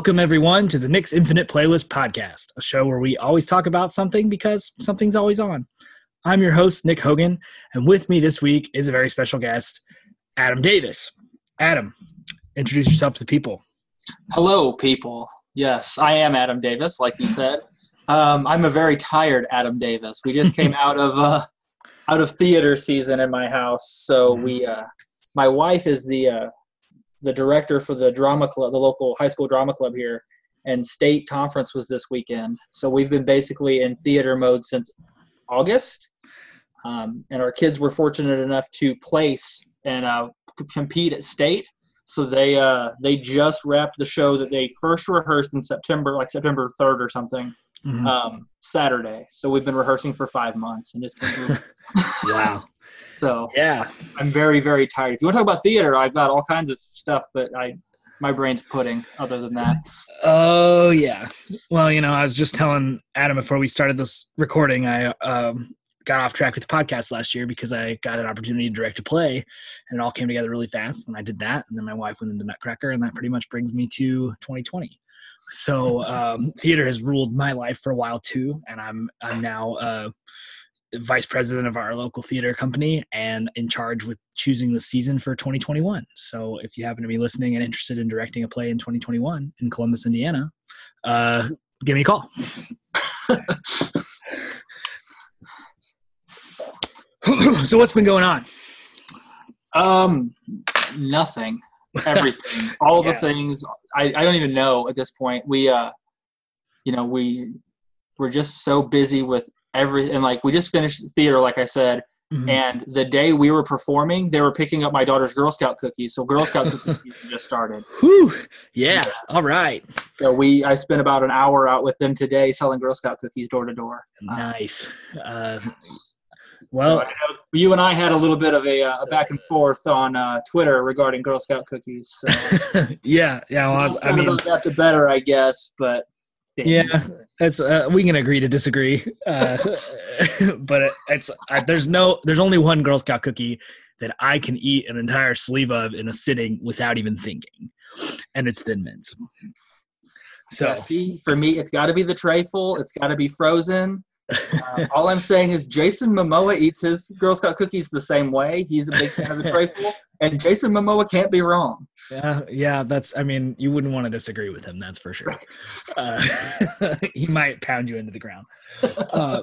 Welcome, everyone, to the Nick's Infinite Playlist Podcast, a show where we always talk about something because something's always on. I'm your host, Nick Hogan, and with me this week is a very special guest, Adam Davis. Adam, introduce yourself to the people. Hello, people. Yes, I am Adam Davis, like you said. Um, I'm a very tired Adam Davis. We just came out of uh, out of theater season in my house, so we. Uh, my wife is the uh, the director for the drama club, the local high school drama club here, and state conference was this weekend. So we've been basically in theater mode since August, um, and our kids were fortunate enough to place and uh, compete at state. So they uh, they just wrapped the show that they first rehearsed in September, like September third or something, Mhm. um, Saturday. So we've been rehearsing for five months, and it's been wow. So Yeah. I'm very, very tired. If you want to talk about theater, I've got all kinds of stuff, but I my brain's pudding. Other than that, Oh, yeah. Well, you know, I was just telling Adam before we started this recording, I um, got off track with the podcast last year because I got an opportunity to direct a play and it all came together really fast. And I did that. And then my wife went into Nutcracker, and that pretty much brings me to 2020. So um, theater has ruled my life for a while too, and I'm I'm now uh, vice president of our local theater company and in charge with choosing the season for 2021. So if you happen to be listening and interested in directing a play in 2021 in Columbus, Indiana, uh, give me a call. so what's been going on? um, nothing, everything, all the things. I, I don't even know at this point. We uh, you know, we we're just so busy with everything. Like we just finished theater, like I said, Mhm. and the day we were performing, they were picking up my daughter's Girl Scout cookies. So Girl Scout cookies just started. Whew. Yeah. Yes. All right. So we I spent about an hour out with them today selling Girl Scout cookies door to door. Nice. Uh, So well, know you and I had a little bit of a, uh, a back and forth on uh, Twitter regarding Girl Scout cookies. So yeah. Yeah. Well, I, I, was, I mean, about that the better, I guess. But yeah that's uh, we can agree to disagree uh, but it, it's I, there's no there's only one girl scout cookie that i can eat an entire sleeve of in a sitting without even thinking and it's thin mints so Yeah, see, for me, it's got to be the tray full. It's got to be frozen. Uh, all I'm saying is Jason Momoa eats his Girl Scout cookies the same way. He's a big fan of the tray full, and Jason Momoa can't be wrong. yeah yeah that's i mean you wouldn't want to disagree with him that's for sure. Uh, he might pound you into the ground. Uh,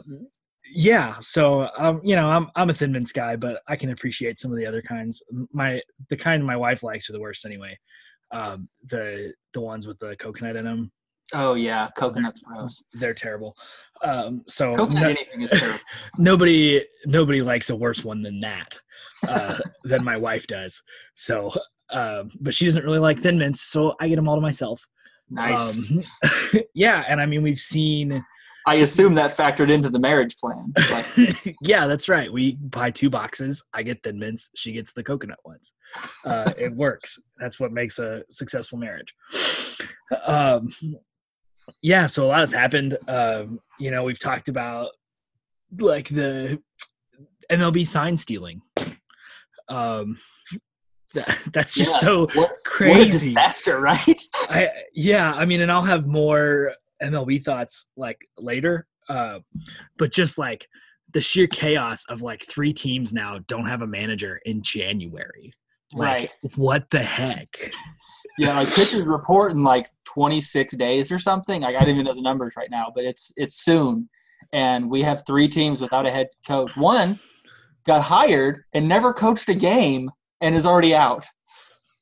yeah so um, you know i'm i'm a thin mints guy but i can appreciate some of the other kinds. My the kind my wife likes are the worst anyway. Um, the the ones with the coconut in them Oh yeah, coconut's gross. they're terrible um, so Coconut no- anything is terrible. nobody nobody likes a worse one than that uh, than my wife does so um, but she doesn't really like thin mints so i get them all to myself Nice. um, yeah and i mean we've seen I assume that factored into the marriage plan. Like, yeah that's right we buy two boxes i get thin mints she gets the coconut ones uh, it works that's what makes a successful marriage um, yeah so a lot has happened um, you know we've talked about like the mlb sign stealing um, that, that's just yes, so what, what a crazy disaster, right? I yeah, I mean, and I'll have more MLB thoughts like later. Uh, but just like the sheer chaos of like three teams now don't have a manager in January. Like, Right. what the heck? Yeah, like pitchers report in like 26 days or something. Like I don't even know the numbers right now, but it's it's soon. And we have three teams without a head coach. One got hired and never coached a game and is already out.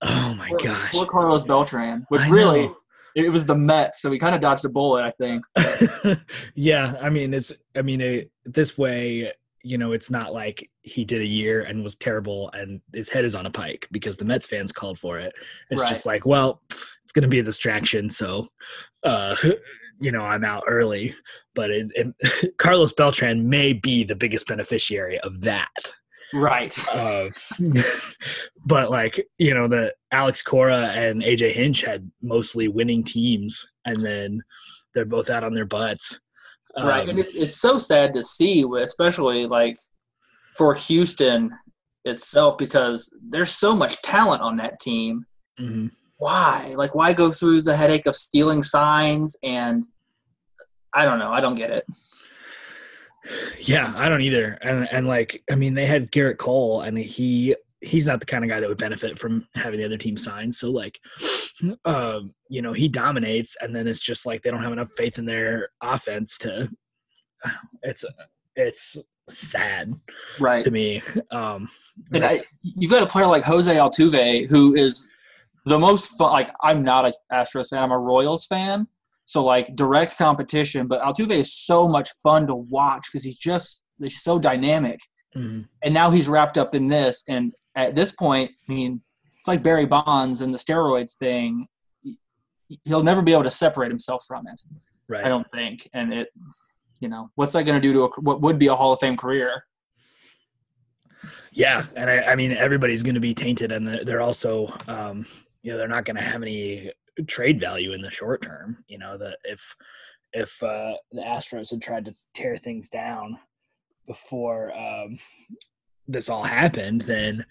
Oh my Poor- gosh. Poor Carlos Beltran, which I really know. it was the Mets, so we kind of dodged a bullet, I think. yeah, I mean, it's I mean, it, this way, you know, it's not like he did a year and was terrible and his head is on a pike because the Mets fans called for it. It's Right. just like, well, it's going to be a distraction, so uh, you know, I'm out early. But it, it, Carlos Beltran may be the biggest beneficiary of that. Right. Uh, but like you know, the Alex Cora and AJ Hinch had mostly winning teams, and then they're both out on their butts. Right. Um, And it's it's so sad to see, especially like for Houston itself, because there's so much talent on that team. mhm. why? Like, why go through the headache of stealing signs? And I don't know. I don't get it. Yeah, I don't either. And and like, I mean, they had Gerrit Cole, and he he's not the kind of guy that would benefit from having the other team sign. So like, um, you know, he dominates, and then it's just like they don't have enough faith in their offense to. It's it's sad, right? To me, um, and I, you've got a player like Jose Altuve who is the most fun. Like, I'm not a Astros fan; I'm a Royals fan. So like direct competition, but Altuve is so much fun to watch because he's just he's so dynamic. Mm-hmm. And now he's wrapped up in this, and at this point, I mean, it's like Barry Bonds and the steroids thing. He'll never be able to separate himself from it. Right. I don't think, and it, you know, what's that going to do to a, what would be a Hall of Fame career? Yeah, and I, I mean everybody's going to be tainted, and they're also, um, you know, they're not going to have any trade value in the short term. You know that if if uh, the Astros had tried to tear things down before um, this all happened, then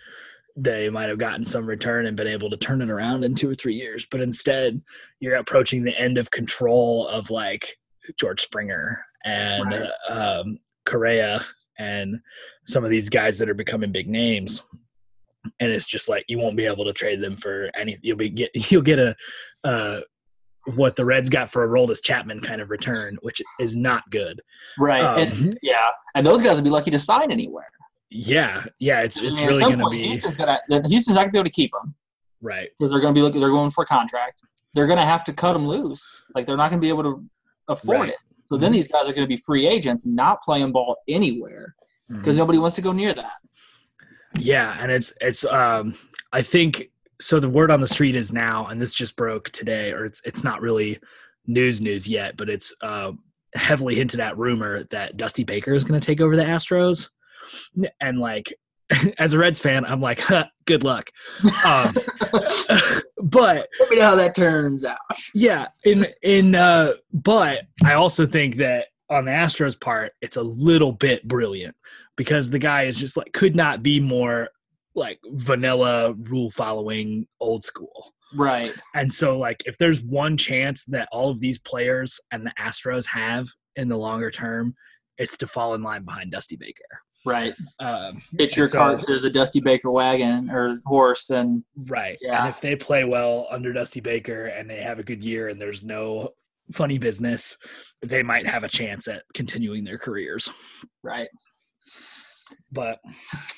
they might have gotten some return and been able to turn it around in two or three years. But instead, you're approaching the end of control of like George Springer and right. um, Correa and some of these guys that are becoming big names. And it's just like you won't be able to trade them for any. You'll be get you'll get a uh, what the Reds got for Aroldis Chapman kind of return, which is not good. Right. Um, and, yeah. And those guys would be lucky to sign anywhere. Yeah. Yeah. It's it's really going to be. Houston's gonna Houston's not gonna be able to keep them. Right. Because they're going to be looking. They're going for a contract. They're going to have to cut them loose. Like they're not going to be able to afford right. it. So mm-hmm. then these guys are going to be free agents, not playing ball anywhere because mm-hmm. nobody wants to go near that. Yeah, and it's it's um I think so the word on the street is now, and this just broke today, or it's it's not really news news yet, but it's uh, heavily hinted at rumor that Dusty Baker is going to take over the Astros, and like as a Reds fan, I'm like, huh, good luck. Um, but let me know how that turns out. Yeah, in in uh, but I also think that on the Astros part, it's a little bit brilliant because the guy is just like could not be more like vanilla rule following old school. Right. And so like if there's one chance that all of these players and the Astros have in the longer term, it's to fall in line behind Dusty Baker. Right. Um, Hitch your so, cart to the Dusty Baker wagon or horse and Right. Yeah. And if they play well under Dusty Baker and they have a good year and there's no funny business, they might have a chance at continuing their careers. Right. But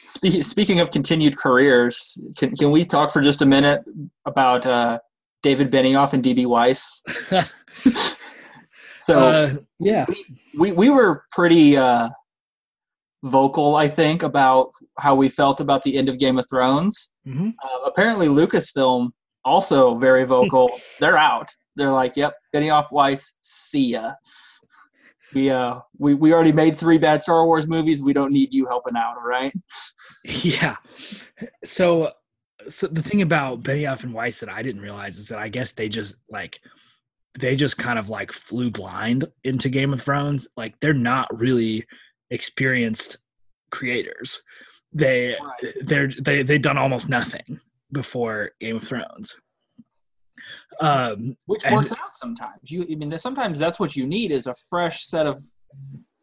Spe- speaking of continued careers, can can we talk for just a minute about uh, David Benioff and DB Weiss? so uh, yeah, we, we, we were pretty uh, vocal, I think, about how we felt about the end of Game of Thrones. Mm-hmm. Uh, apparently, Lucasfilm also very vocal. They're out. They're like, "Yep, Benioff, Weiss, see ya." we uh we, we already made three bad Star Wars movies. We don't need you helping out, all right? Yeah. So so the thing about Benioff and Weiss that I didn't realize is that I guess they just like they just kind of like flew blind into Game of Thrones. Like they're not really experienced creators. They right. they're they they done almost nothing before Game of Thrones. Um, Which works and, out sometimes. You, I mean, sometimes that's what you need is a fresh set of,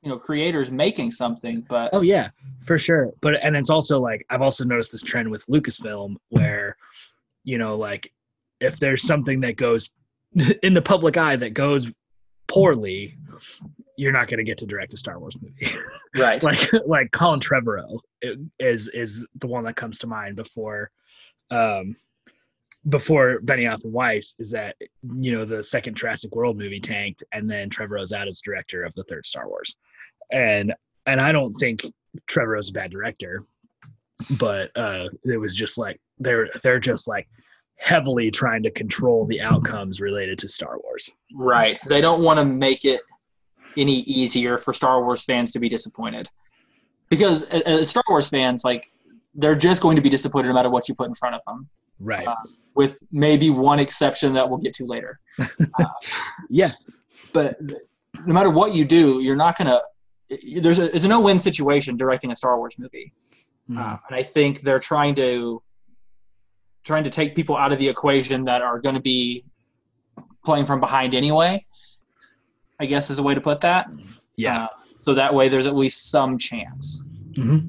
you know, creators making something. But oh yeah, for sure. But and it's also like I've also noticed this trend with Lucasfilm where, you know, like if there's something that goes in the public eye that goes poorly, you're not going to get to direct a Star Wars movie. Right. like like Colin Trevorrow is is the one that comes to mind before um before Benioff and Weiss is that you know the second Jurassic World movie tanked, and then Trevorrow's out as director of the third Star Wars, and and I don't think Trevorrow's a bad director, but uh, it was just like they're they're just like heavily trying to control the outcomes related to Star Wars. Right. They don't want to make it any easier for Star Wars fans to be disappointed, because as Star Wars fans, like they're just going to be disappointed no matter what you put in front of them. Right. Uh, with maybe one exception that we'll get to later. Uh, yeah. But no matter what you do, you're not going to. There's a it's a no-win situation directing a Star Wars movie, mm. uh, and I think they're trying to trying to take people out of the equation that are going to be playing from behind anyway. I guess is a way to put that. Yeah. Uh, so that way, there's at least some chance. hmm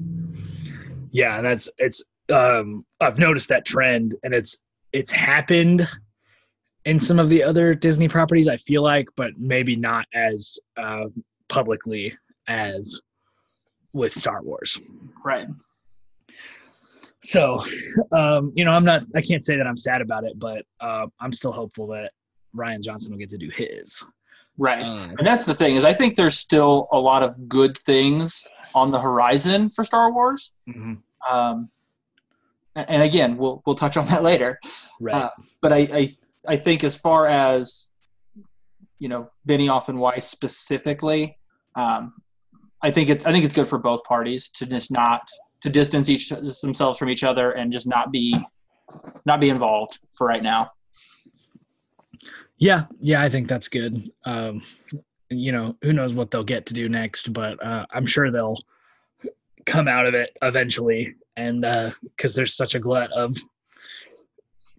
Yeah, and that's it's. Um, I've noticed that trend, and it's it's happened in some of the other Disney properties. I feel like, but maybe not as uh, publicly as with Star Wars. Right. So, um, you know, I'm not. I can't say that I'm sad about it, but uh, I'm still hopeful that Rian Johnson will get to do his. Right. Uh, And that's the thing is, I think there's still a lot of good things on the horizon for Star Wars. mhm, Um, and again, we'll we'll touch on that later. Right. Uh, but I, I I think as far as you know Benioff and Weiss specifically, um, I think it's I think it's good for both parties to just not to distance each themselves from each other and just not be not be involved for right now. Yeah, yeah, I think that's good. Um, you know, who knows what they'll get to do next, but uh, I'm sure they'll come out of it eventually. And because there's such a glut of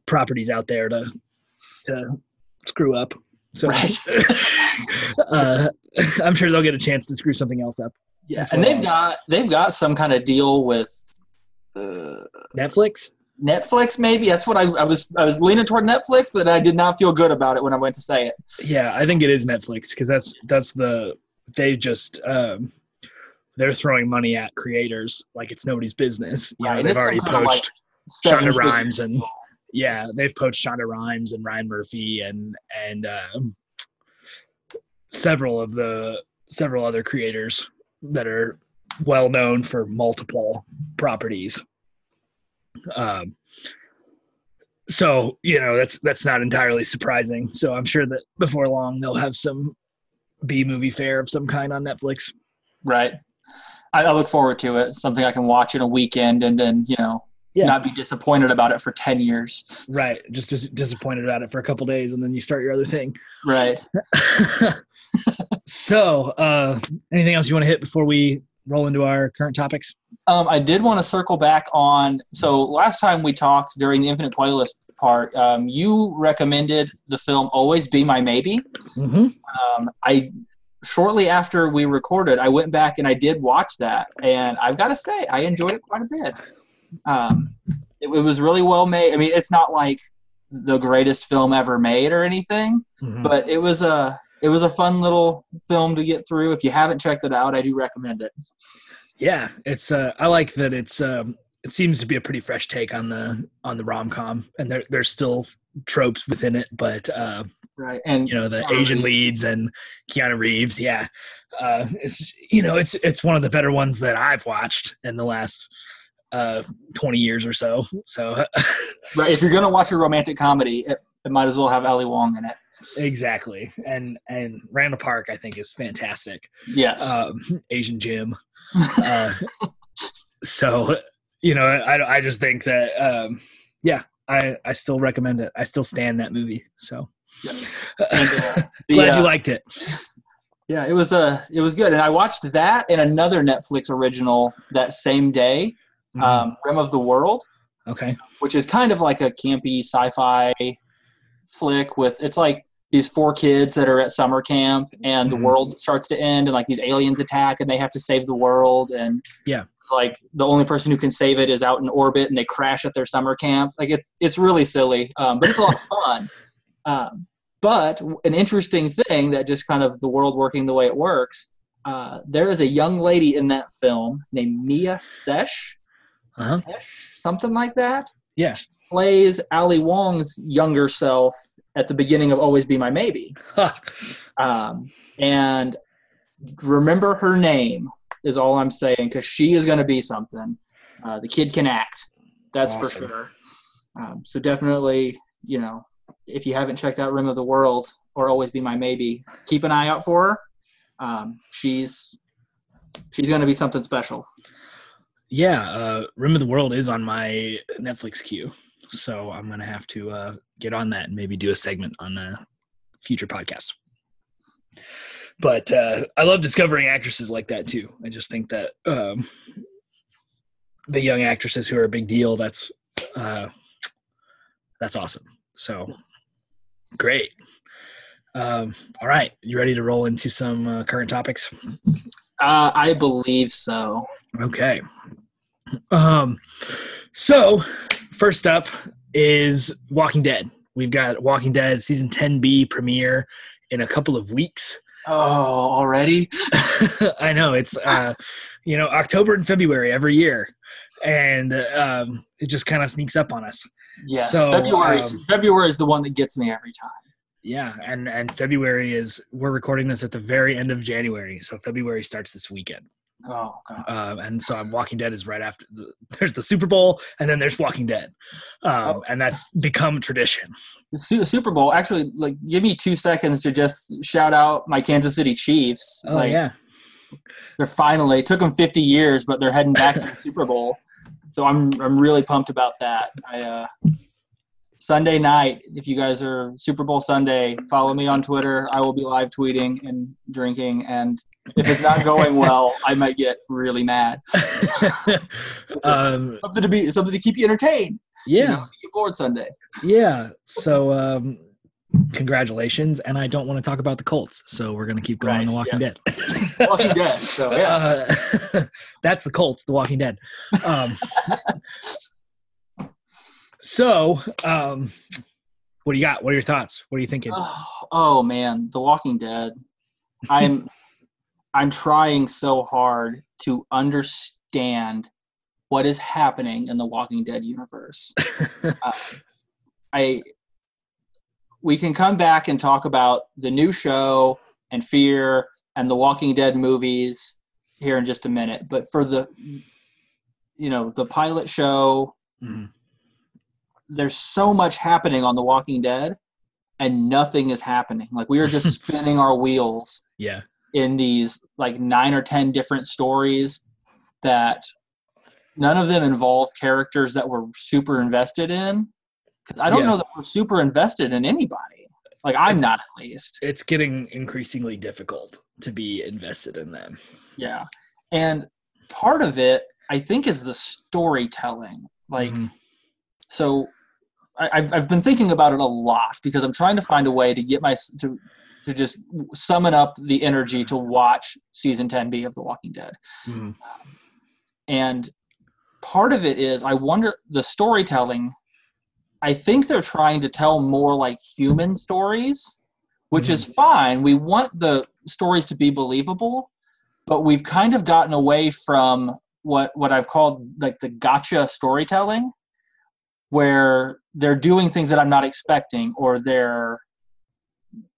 properties out there to to screw up, so Right. uh, I'm sure they'll get a chance to screw something else up. Yeah, and they've got they've got some kind of deal with uh, Netflix. Netflix. Maybe that's what I, I was I was leaning toward Netflix, but I did not feel good about it when I went to say it. Yeah, I think it is Netflix because that's that's the they just um, they're throwing money at creators like it's nobody's business. Yeah, Right, they've already of, like, poached Shonda Rhimes and yeah, they've poached Shonda Rhimes and Ryan Murphy and and um several of the several other creators that are well known for multiple properties. Um, so you know that's that's not entirely surprising. So I'm sure that before long they'll have some B movie fare of some kind on Netflix. right. I, I look forward to it. Something I can watch in a weekend and then you know Yeah. not be disappointed about it for ten years. Right, just, just disappointed about it for a couple days, and then you start your other thing. Right. so, uh, anything else you want to hit before we roll into our current topics? Um, I did want to circle back on. So last time we talked during the Infinite Playlist part, um, you recommended the film "Always Be My Maybe." Mm-hmm. um, I shortly after we recorded, I went back and I did watch that, and I've got to say, I enjoyed it quite a bit. Um, it, it was really well made. I mean, it's not like the greatest film ever made or anything, Mm-hmm. but it was a it was a fun little film to get through. If you haven't checked it out, I do recommend it. yeah, it's. Uh, I like that it's. Um, it seems to be a pretty fresh take on the on the rom com, and there there's still tropes within it, but uh, Right, and you know the Keanu Asian Reeves. leads and Keanu Reeves. Yeah, uh, it's you know it's it's one of the better ones that I've watched in the last uh, twenty years or so. So right, if you're gonna watch a romantic comedy, it, it might as well have Ali Wong in it. exactly, and and Randall Park I think is fantastic. Yes, Um, Asian Jim. Uh, so you know I I just think that um, yeah I I still recommend it. I still stand that movie. So Yeah. And, uh, the, glad uh, you liked it. Yeah, it was uh, it was good, and I watched that and another Netflix original that same day, Mhm. um, Rim of the World, okay. which is kind of like a campy sci-fi flick with it's like these four kids that are at summer camp and the Mhm. world starts to end and like these aliens attack and they have to save the world and Yeah. it's like the only person who can save it is out in orbit and they crash at their summer camp like it's it's really silly um, but it's a lot of fun um, but an interesting thing that just kind of the world working the way it works uh, there is a young lady in that film named Miya Cech Uh-huh. something like that Yeah. plays Ali Wong's younger self at the beginning of Always Be My Maybe. Um, and remember her name is all I'm saying because she is going to be something. Uh, the kid can act. That's Awesome. for sure. Um, so definitely, you know, if you haven't checked out Rim of the World or Always Be My Maybe, keep an eye out for her. Um, she's she's going to be something special. Yeah, uh, Rim of the World is on my Netflix queue, so I'm gonna have to uh, get on that and maybe do a segment on a future podcast. But uh, I love discovering actresses like that too. I just think that um, the young actresses who are a big deal. That's uh, That's awesome. So great. Um, all right, you ready to roll into some uh, current topics? Uh, I believe so. Okay. Um, so first up is Walking Dead. We've got Walking Dead season 10B premiere in a couple of weeks. Oh, already? I know it's uh, you know October and February every year, and um, it just kind of sneaks up on us. Yes. So, February. um, February is the one that gets me every time. Yeah, and and February is we're recording this at the very end of January, so February starts this weekend. Oh god. Um, and so I'm Walking Dead is right after the, there's the Super Bowl, and then there's Walking Dead, um, Oh. and that's become tradition. The Su- Super Bowl. Actually, like, give me two seconds to just shout out my Kansas City Chiefs. Oh like, yeah, they're finally. It took them 50 years, but they're heading back to the Super Bowl. So I'm I'm really pumped about that. I uh, Sunday night, if you guys are Super Bowl Sunday, follow me on Twitter. I will be live tweeting and drinking, and if it's not going well, I might get really mad. um, Something to be something to keep you entertained. yeah, You know, you bored Sunday. yeah. So um, congratulations, and I don't want to talk about the Colts, so we're gonna keep going on The Walking Dead. Walking Dead. So yeah. Uh, that's the Colts, The Walking Dead. Um, so, um, what do you got? What are your thoughts? What are you thinking? Oh, oh man, The Walking Dead. I'm I'm trying so hard to understand what is happening in the Walking Dead universe. uh, I we can come back and talk about the new show and Fear and the Walking Dead movies here in just a minute, but for the you know, the pilot show, Mhm. there's so much happening on The Walking Dead and nothing is happening. Like we are just spinning our wheels Yeah, in these like nine or ten different stories that none of them involve characters that we're super invested in. Because I don't Yeah. know that we're super invested in anybody. Like I'm It's- not at least. it's getting increasingly difficult to be invested in them. Yeah. And part of it, I think, is the storytelling. Like, Mhm. so I, I've, I've been thinking about it a lot because I'm trying to find a way to get my to to just summon up the energy to watch season 10B of The Walking Dead. Mhm. And part of it is I wonder the storytelling. I think they're trying to tell more like human stories, which is fine. We want the stories to be believable, but we've kind of gotten away from what what I've called like the gotcha storytelling, where they're doing things that I'm not expecting, or they're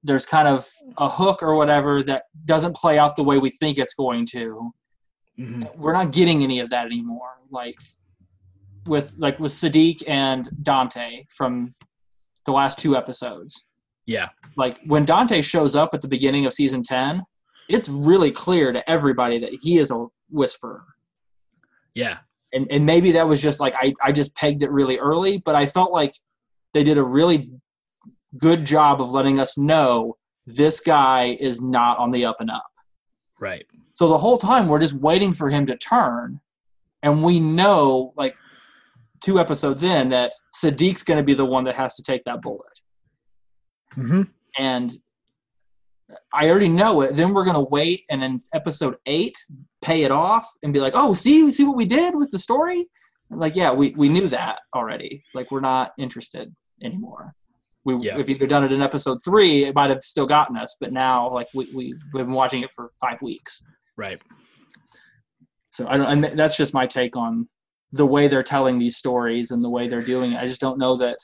there's kind of a hook or whatever that doesn't play out the way we think it's going to Mhm. we're not getting any of that anymore. Like with like with Siddiq and Dante from the last two episodes. Yeah, Like when Dante shows up at the beginning of season ten, it's really clear to everybody that he is a whisperer. yeah, And and maybe that was just like I, I just pegged it really early, but I felt like they did a really good job of letting us know this guy is not on the up and up. right. So the whole time we're just waiting for him to turn, and we know, like two episodes in, that Siddiq's going to be the one that has to take that bullet. hmm And I already know it. Then we're going to wait, and in episode eight, pay it off and be like, "Oh, see, see what we did with the story." Like, yeah, we we knew that already. Like, we're not interested anymore. We, Yeah. If you'd have done it in episode three, it might have still gotten us. But now, like, we, we, we've been watching it for five weeks. Right. So I don't, and that's just my take on the way they're telling these stories and the way they're doing it. I just don't know that.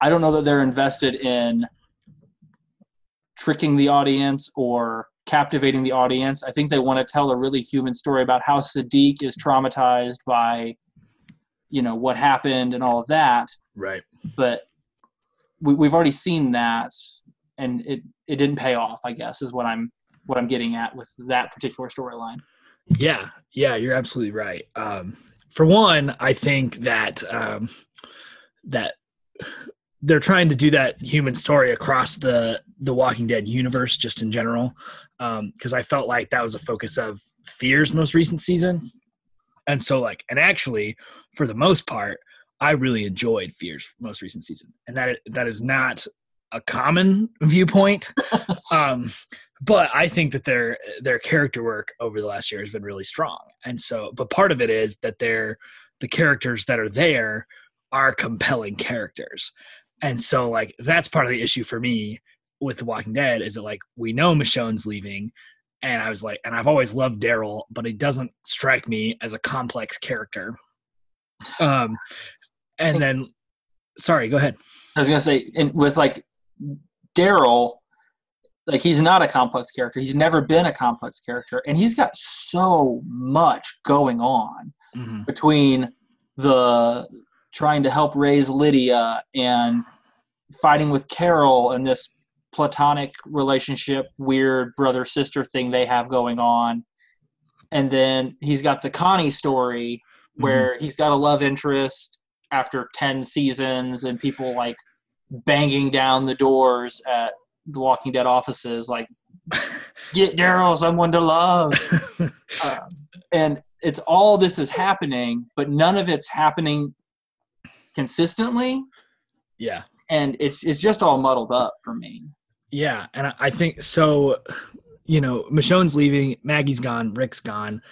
I don't know that they're invested in tricking the audience or captivating the audience. I think they want to tell a really human story about how Siddiq is traumatized by, you know, what happened and all of that. Right. But we, we've already seen that, and it it didn't pay off. I guess is what I'm what I'm getting at with that particular storyline. Yeah, yeah, you're absolutely right. Um, for one, I think that um, that they're trying to do that human story across the the Walking Dead universe, just in general, because I felt like that was a focus of Fear's most recent season, and so like, and actually, for the most part, I really enjoyed Fear's most recent season, and that that is not a common viewpoint. um, but I think that their their character work over the last year has been really strong, and so but part of it is that they're the characters that are there are compelling characters, and so like that's part of the issue for me with The Walking Dead is that like we know Michonne's leaving, and I was like, and I've always loved Daryl, but he doesn't strike me as a complex character. Um, and then, sorry, go ahead. I was gonna say, and with like Daryl, like he's not a complex character. He's never been a complex character, and he's got so much going on Mm-hmm. between the trying to help raise Lydia and fighting with Carol and this platonic relationship, weird brother sister thing they have going on. And then he's got the Connie story where he's got a love interest after 10 seasons and people like banging down the doors at the Walking Dead offices, like, get Daryl someone to love. Uh, and it's all this is happening, but none of it's happening consistently. yeah. And it's, it's just all muddled up for me. Yeah, and I- I think so. You know, Michonne's leaving, Maggie's gone, Rick's gone.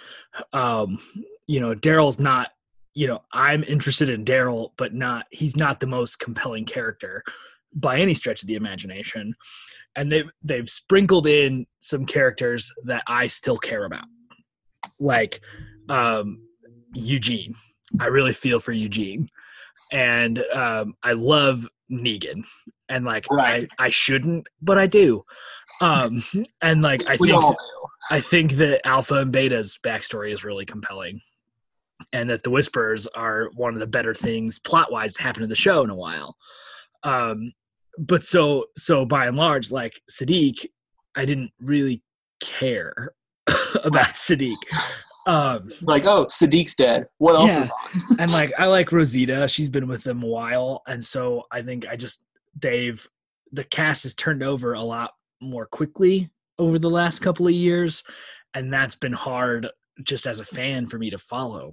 Um, you know, Daryl's not. You know, I'm interested in Daryl, but not. He's not the most compelling character by any stretch of the imagination. And they've they've sprinkled in some characters that I still care about, like um, Eugene. I really feel for Eugene, and um, I love Negan and like Right. I, I shouldn't but i do um and like i we think I think that alpha and beta's backstory is really compelling and that the whispers are one of the better things plot wise to happen in the show in a while um but so so by and large like siddiq i didn't really care about siddiq um Like, oh, Siddiq's dead. What else Yeah. is on? and like I like Rosita. She's been with them a while, and so I think I just they've the cast has turned over a lot more quickly over the last couple of years, and that's been hard just as a fan for me to follow.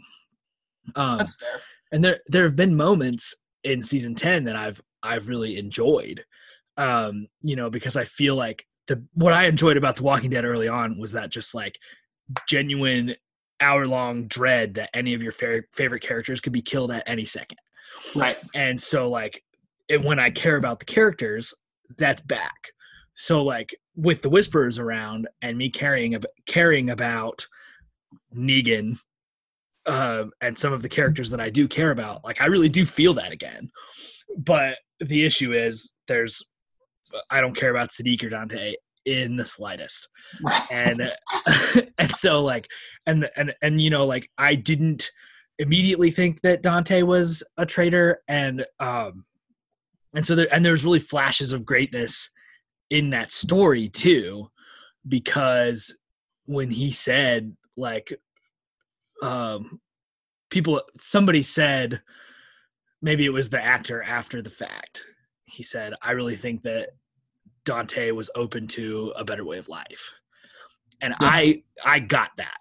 Um, That's fair. and there there have been moments in season 10 that I've I've really enjoyed. Um, you know, because I feel like the what I enjoyed about The Walking Dead early on was that just like genuine hour long dread that any of your fa- favorite characters could be killed at any second. Right. And so like it, when I care about the characters, that's back. So like with the whispers around and me caring about caring about Negan uh, and some of the characters that I do care about, like I really do feel that again. But the issue is there's I don't care about Siddiq or Dante in the slightest. And and so like and and and you know like I didn't immediately think that Dante was a traitor and um and so there and there's really flashes of greatness in that story too because when he said like um people somebody said maybe it was the actor after the fact he said i really think that dante was open to a better way of life and Yeah. i i got that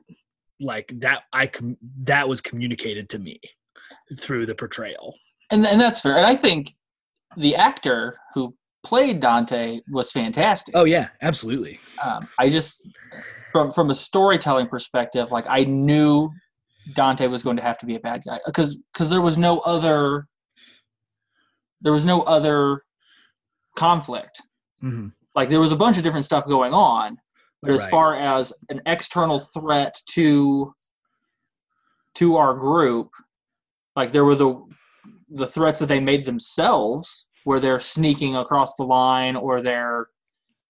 like that i com- that was communicated to me through the portrayal and and that's fair. And I think the actor who played Dante was fantastic. oh yeah absolutely Um, I just from from a storytelling perspective, like I knew Dante was going to have to be a bad guy because because there was no other there was no other conflict. hmm Like there was a bunch of different stuff going on, but as far as an external threat to to our group, like there were the the threats that they made themselves, where they're sneaking across the line or they're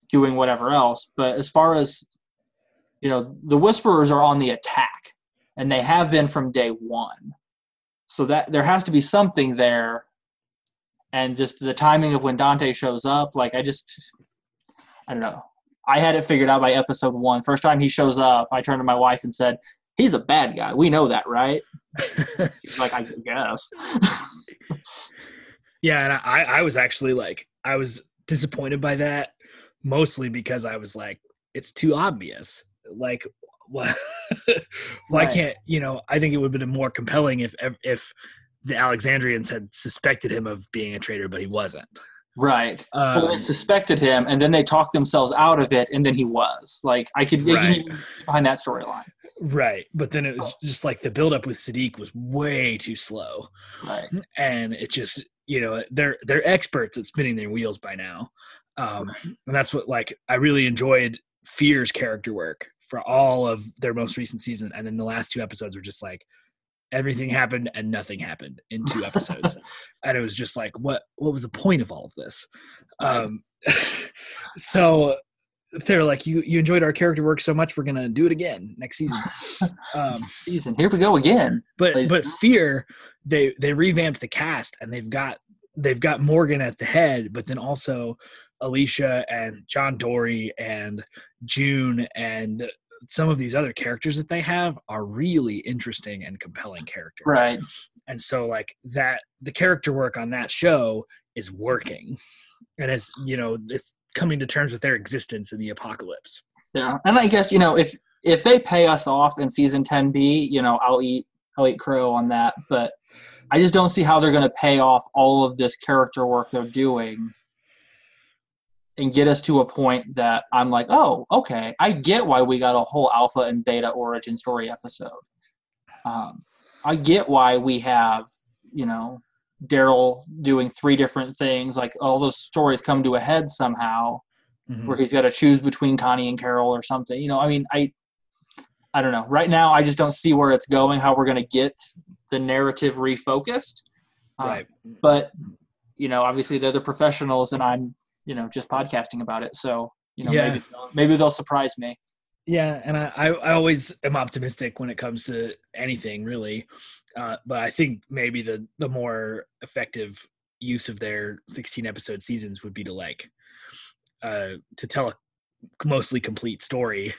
doing whatever else. But as far as you know, the whisperers are on the attack, and they have been from day one. So that there has to be something there, and just the timing of when Dante shows up, like I just, I don't know. I had it figured out by episode one. First time he shows up, I turned to my wife and said, "He's a bad guy. We know that, right?" She's like, "I guess." Yeah, and I, I was actually like, I was disappointed by that, mostly because I was like, it's too obvious. Like, why, why Right. can't you know? I think it would have been more compelling if if the Alexandrians had suspected him of being a traitor, but he wasn't. Right. Um, well, they suspected him, and then they talked themselves out of it, and then he was like, I could Right. behind that storyline. right, but then it was just like the buildup with Siddiq was way too slow, Right. and it just you know they're they're experts at spinning their wheels by now, um, and that's what like I really enjoyed Fear's character work for all of their most recent season, and then the last two episodes were just like everything happened and nothing happened in two episodes, and it was just like what what was the point of all of this? Um, so they're like, you you enjoyed our character work so much, we're gonna do it again next season. Um, Season. Here we go again. but Like- but fear they they revamped the cast and they've got they've got Morgan at the head, but then also Alicia and John Dorie and June and some of these other characters that they have are really interesting and compelling characters. Right. And so like that the character work on that show is working. And it's you know, it's coming to terms with their existence in the apocalypse. Yeah. And I guess you know if if they pay us off in season 10B, you know, I'll eat I'll eat crow on that. But I just don't see how they're going to pay off all of this character work they're doing and get us to a point that I'm like, oh, okay, I get why we got a whole alpha and beta origin story episode. Um, I get why we have, you know, Daryl doing three different things. Like all those stories come to a head somehow Mhm. where he's got to choose between Connie and Carol or something. You know, I mean, I, I don't know. Right now, I just don't see where it's going. How we're going to get the narrative refocused. Uh, Right. But you know, obviously they're the professionals, and I'm, you know, just podcasting about it. So you know, Yeah. maybe they'll- maybe they'll surprise me. Yeah, and I, I, I always am optimistic when it comes to anything really, uh, but I think maybe the the more effective use of their 16 episode seasons would be to like uh, to tell a mostly complete story,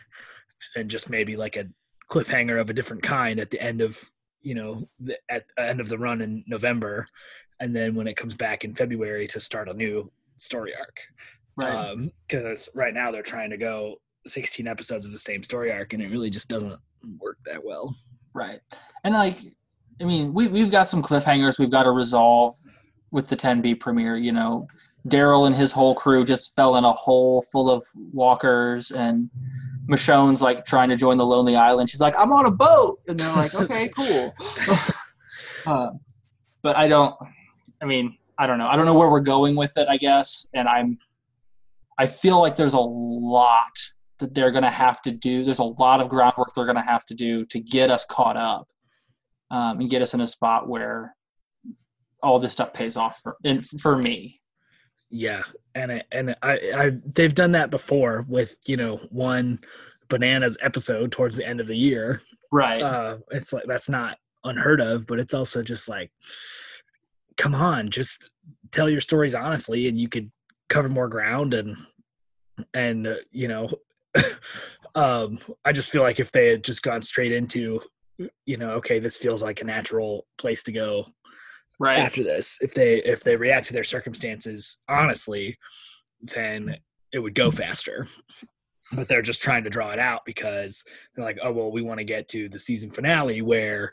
and just maybe like a cliffhanger of a different kind at the end of you know the, at the end of the run in November, and then when it comes back in February to start a new story arc Right. because right now they're trying to go 16 episodes of the same story arc and it really just doesn't work that well Right. And like, I mean, we we've got some cliffhangers we've got to resolve with the 10B premiere. You know, Daryl and his whole crew just fell in a hole full of walkers, and Michonne's like trying to join the Lonely Island. She's like, "I'm on a boat," and they're like, "Okay, cool." uh, but I don't. I mean, I don't know. I don't know where we're going with it. I guess, and I'm. I feel like there's a lot that they're going to have to do. There's a lot of groundwork they're going to have to do to get us caught up um, and get us in a spot where all this stuff pays off for and for me. yeah and I, and I, I they've done that before with you know one bananas episode towards the end of the year Right. uh it's like that's not unheard of but it's also just like come on just tell your stories honestly and you could cover more ground and and uh, you know um i just feel like if they had just gone straight into you know okay this feels like a natural place to go right. after this if they if they react to their circumstances honestly then it would go faster but they're just trying to draw it out because they're like oh well we want to get to the season finale where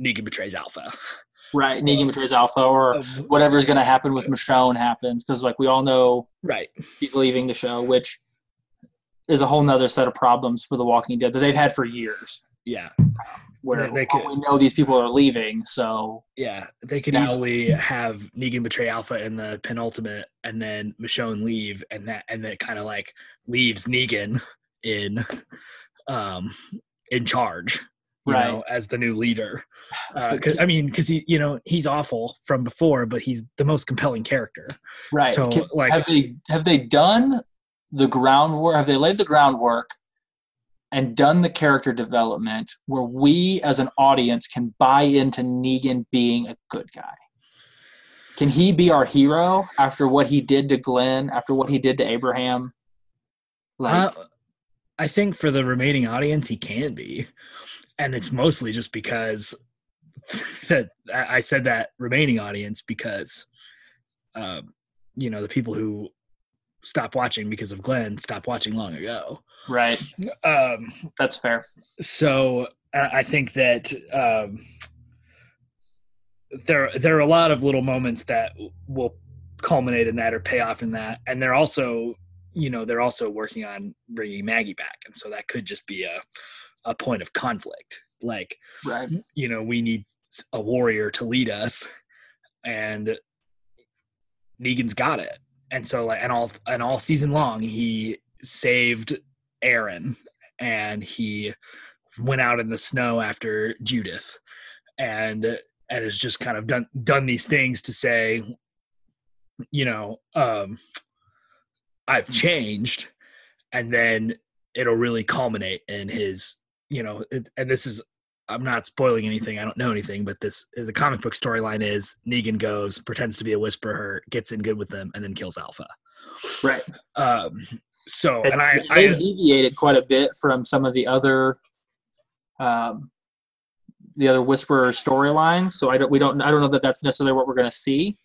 negan betrays alpha Right. Negan betrays Alpha or Uh, whatever's going to happen with Michonne happens because, like, we all know right. he's leaving the show, which is a whole nother set of problems for The Walking Dead that they've had for years. yeah. Where They- they could- we know these people are leaving, so yeah. They could easily have negan betray alpha in the penultimate and then michonne leave and that and then it kind of like leaves negan in um in charge you Right. know as the new leader uh 'cause- i mean because he you know he's awful from before but he's the most compelling character right. so Can- like have they have they done the groundwork? Have they laid the groundwork and done the character development where we as an audience can buy into Negan being a good guy? Can he be our hero after what he did to Glenn, after what he did to Abraham? Like, Uh, I think for the remaining audience, he can be, and it's mostly just because that I said that remaining audience because, um, you know, the people who stopped watching because of Glenn stopped watching long ago. right. Um, That's fair. so I I think that um, there there are a lot of little moments that will culminate in that or pay off in that, and they're also you know they're also working on bringing Maggie back, and so that could just be a a point of conflict. Like, Right. you know, we need a warrior to lead us, and Negan's got it. And so, like, and all and all season long, he saved Aaron, and he went out in the snow after Judith, and and has just kind of done done these things to say, you know, um, I've changed, and then it'll really culminate in his, you know, it, and this is I'm not spoiling anything. I don't know anything, but this the comic book storyline is Negan goes, pretends to be a whisperer, gets in good with them, and then kills Alpha. Right. Um, so, And and I, they've I deviated quite a bit from some of the other, um, the other Whisperer storylines. So I don't, we don't, I don't know that that's necessarily what we're going to see,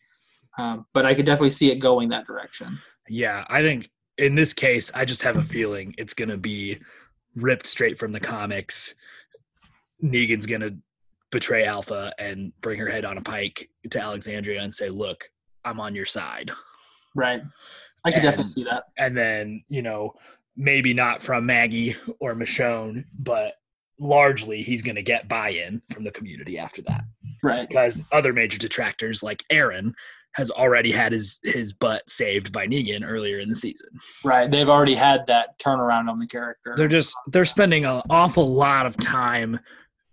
um, but I could definitely see it going that direction. yeah, I think in this case, I just have a feeling it's gonna be ripped straight from the comics. Negan's gonna betray Alpha and bring her head on a pike to Alexandria and say, "Look, I'm on your side." Right. I can And- definitely see that. and then you know maybe not from Maggie or Michonne, but largely he's going to get buy-in from the community after that Right. because other major detractors like Aaron has already had his his butt saved by Negan earlier in the season. Right. They've already had that turnaround on the character. They're just they're spending an awful lot of time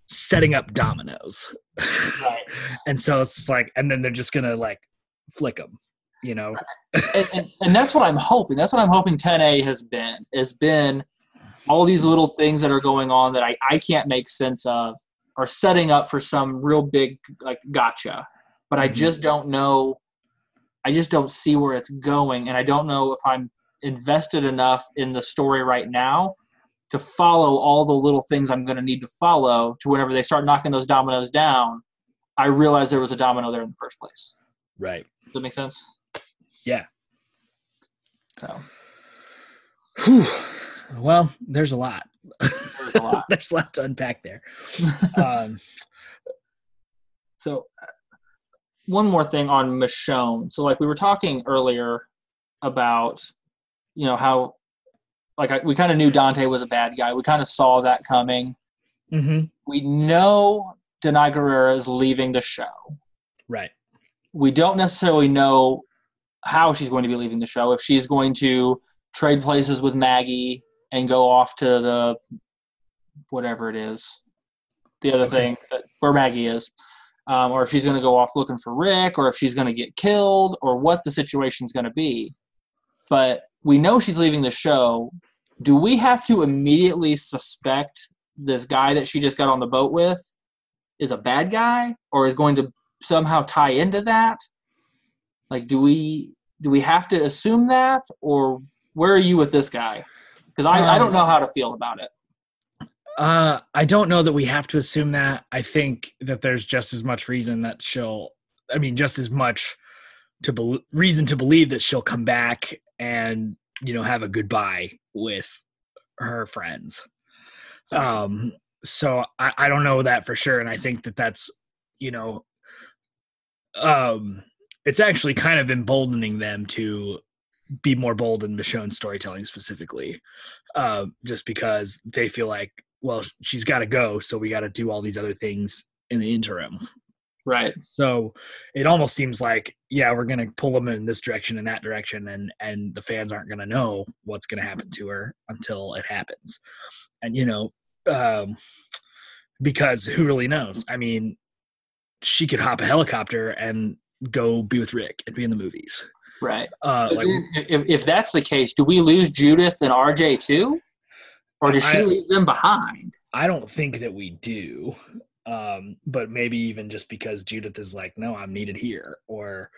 setting up dominoes. Right. and so it's just like and then they're just going to like flick them, you know. and, and, and that's what I'm hoping. That's what I'm hoping 10A has been. Has been all these little things that are going on that I, I can't make sense of are setting up for some real big like gotcha. But I Mhm. just don't know. I just don't see where it's going, and I don't know if I'm invested enough in the story right now to follow all the little things I'm going to need to follow to whenever they start knocking those dominoes down. I realize there was a domino there in the first place. Right. Does that make sense? Yeah. So Whew. Well, there's a lot. there's a lot. there's a lot to unpack there. Um, So, uh, one more thing on Michonne. So, like we were talking earlier about, you know, how, like, I, we kind of knew Dante was a bad guy. We kind of saw that coming. mhm. We know Danai Gurira is leaving the show. Right. We don't necessarily know how she's going to be leaving the show. If she's going to trade places with Maggie and go off to the whatever it is, the other Okay. thing that where Maggie is, um, or if she's going to go off looking for Rick, or if she's going to get killed, or what the situation's going to be. But we know she's leaving the show. Do we have to immediately suspect this guy that she just got on the boat with is a bad guy, or is going to somehow tie into that? Like, do we do we have to assume that, or where are you with this guy? Because I, I don't Um, know how to feel about it. Uh, I don't know that we have to assume that. I think that there's just as much reason that she'll. I mean, just as much to bel reason to believe that she'll come back and you know have a goodbye with her friends. Um, so I, I don't know that for sure, and I think that that's you know, um, it's actually kind of emboldening them to be more bold in Michonne's storytelling specifically, um, just because they feel like, well, she's got to go, so we got to do all these other things in the interim. right. So it almost seems like, yeah, we're gonna pull them in this direction and that direction, and and the fans aren't gonna know what's gonna happen to her until it happens, and you know, um, because who really knows? I mean, she could hop a helicopter and go be with Rick and be in the movies. Right. Uh, like, if, if that's the case, do we lose Judith and RJ too? Or does she I- leave them behind? I don't think that we do. Um, but maybe even just because Judith is like, no, I'm needed here, or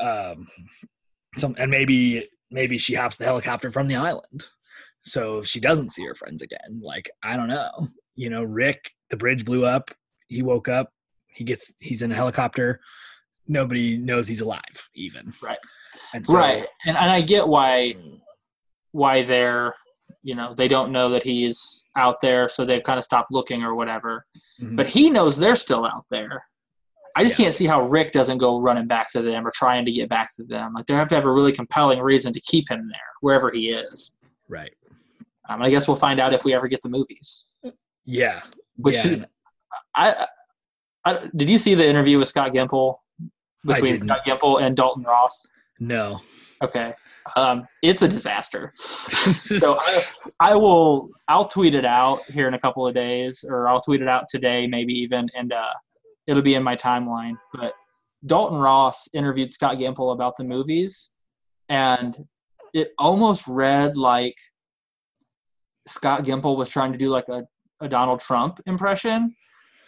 um, some, and maybe maybe she hops the helicopter from the island, so she doesn't see her friends again. Like I don't know, you know, Rick, the bridge blew up, he woke up, he gets, he's in a helicopter, nobody knows he's alive, even Right. and so, right. And, and I get why why they're you know they don't know that he's out there, so they've kind of stopped looking or whatever. Mhm. But he knows they're still out there. I just Yeah. can't see how Rick doesn't go running back to them or trying to get back to them. Like they have to have a really compelling reason to keep him there wherever he is. Right. Um, I guess we'll find out if we ever get the movies. Yeah. Which yeah. I, I did you see the interview with Scott Gimple between. Scott Gimple and Dalton Ross? No. Okay, um, it's a disaster. so I, I will I'll tweet it out here in a couple of days, or I'll tweet it out today, maybe even, and uh, it'll be in my timeline. But Dalton Ross interviewed Scott Gimple about the movies, and it almost read like Scott Gimple was trying to do like a, a Donald Trump impression,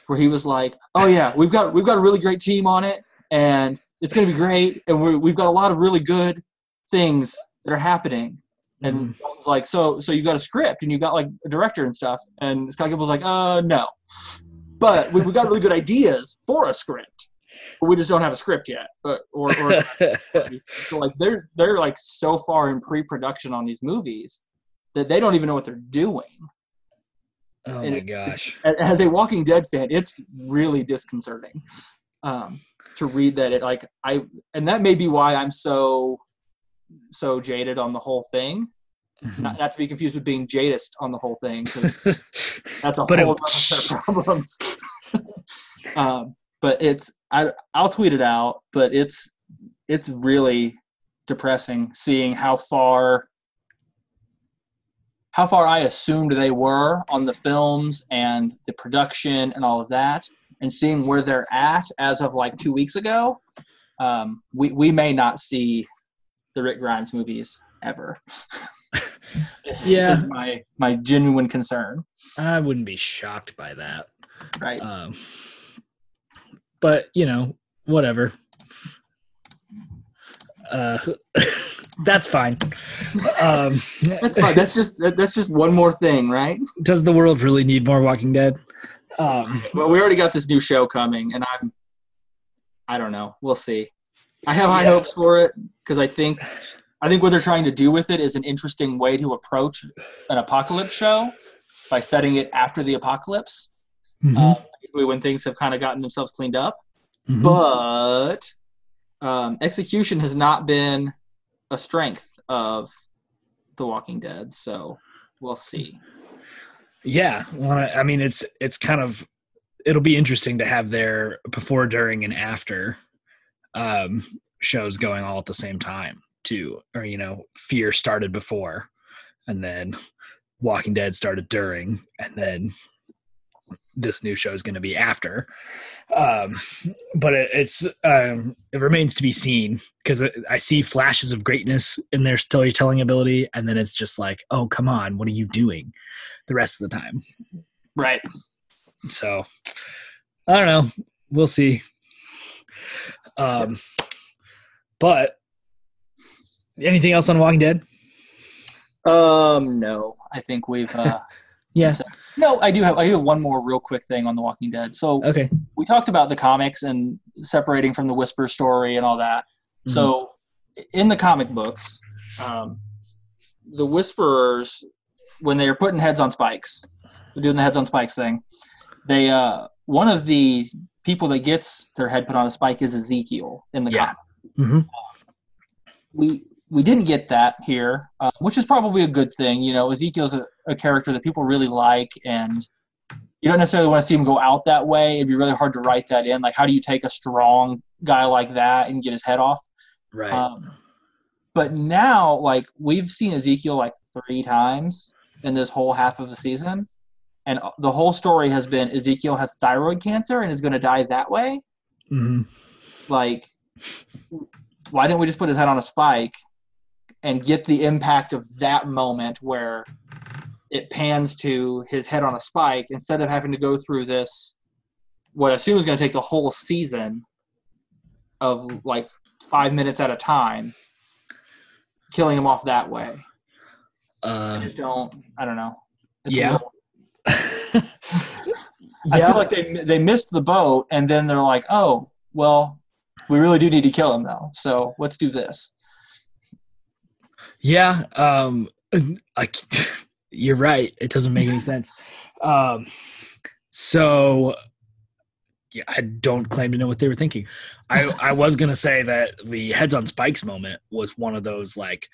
where he was like, "Oh yeah, we've got we've got a really great team on it, and it's going to be great, and we we've got a lot of really good things that are happening." And like so, so you got a script and you got like a director and stuff. And Scott Gimple's like, "Uh, no, but we we got really good ideas for a script, but we just don't have a script yet." But or, or so like they're they're like so far in pre-production on these movies that they don't even know what they're doing. oh And my gosh. As a Walking Dead fan, it's really disconcerting um, to read that it like I and that may be why I'm so so jaded on the whole thing. Mhm. Not, not to be confused with being jadist on the whole thing. that's a But whole other set of problems. um, but it's I I'll tweet it out, but it's it's really depressing seeing how far how far I assumed they were on the films and the production and all of that, and seeing where they're at as of like two weeks ago, um, we we may not see the Rick Grimes movies ever. Is- Yeah. is my my genuine concern. I wouldn't be shocked by that. Right. Um, but you know, whatever. Uh, that's fine. Um, That's fine. That's just that's just one more thing, right? does the world really need more Walking Dead? Um, Well, we already got this new show coming, and I'm I don't know. We'll see. I have high Yeah. hopes for it because I think I think what they're trying to do with it is an interesting way to approach an apocalypse show by setting it after the apocalypse, mhm, uh, when things have kind of gotten themselves cleaned up. mhm. but um, execution has not been a strength of The Walking Dead. So we'll see. Yeah, well, I I mean, it's it's kind of it'll be interesting to have their before, during, and after um, shows going all at the same time too. Or you know, Fear started before, and then Walking Dead started during, and then this new show is going to be after. Um, but it, it's um, it remains to be seen because I see flashes of greatness in their storytelling ability, and then it's just like, oh come on, what are you doing? The rest of the time. Right. So I don't know. We'll see. Um, but anything else on Walking Dead? Um. No, I think we've. Uh, Yeah. no, I do have. I do have one more real quick thing on The Walking Dead. So Okay. we talked about the comics and separating from the Whisper story and all that. So in the comic books, um, the Whisperers, when they are putting heads on spikes, they're doing the heads on spikes thing. They uh, one of the people that gets their head put on a spike is Ezekiel in the Yeah. comic. Mhm. We we didn't get that here, uh, which is probably a good thing. You know, Ezekiel's a, a character that people really like, and you don't necessarily want to see him go out that way. It'd be really hard to write that in. Like, how do you take a strong guy like that and get his head off? Right. Um, but now, like we've seen Ezekiel like three times in this whole half of the season, and the whole story has been Ezekiel has thyroid cancer and is going to die that way. Mhm. Like, why didn't we just put his head on a spike and get the impact of that moment where it pans to his head on a spike instead of having to go through this, what I assume is going to take the whole season of like five minutes at a time, killing him off that way. I Uh, just don't. I don't know. It's Yeah. little- I yeah. feel like they they missed the boat, and then they're like, "Oh, well, we really do need to kill him though. So let's do this." Yeah, um, I, you're right. It doesn't make any sense. Um, so, yeah, I don't claim to know what they were thinking. I I was gonna say that the heads on spikes moment was one of those like,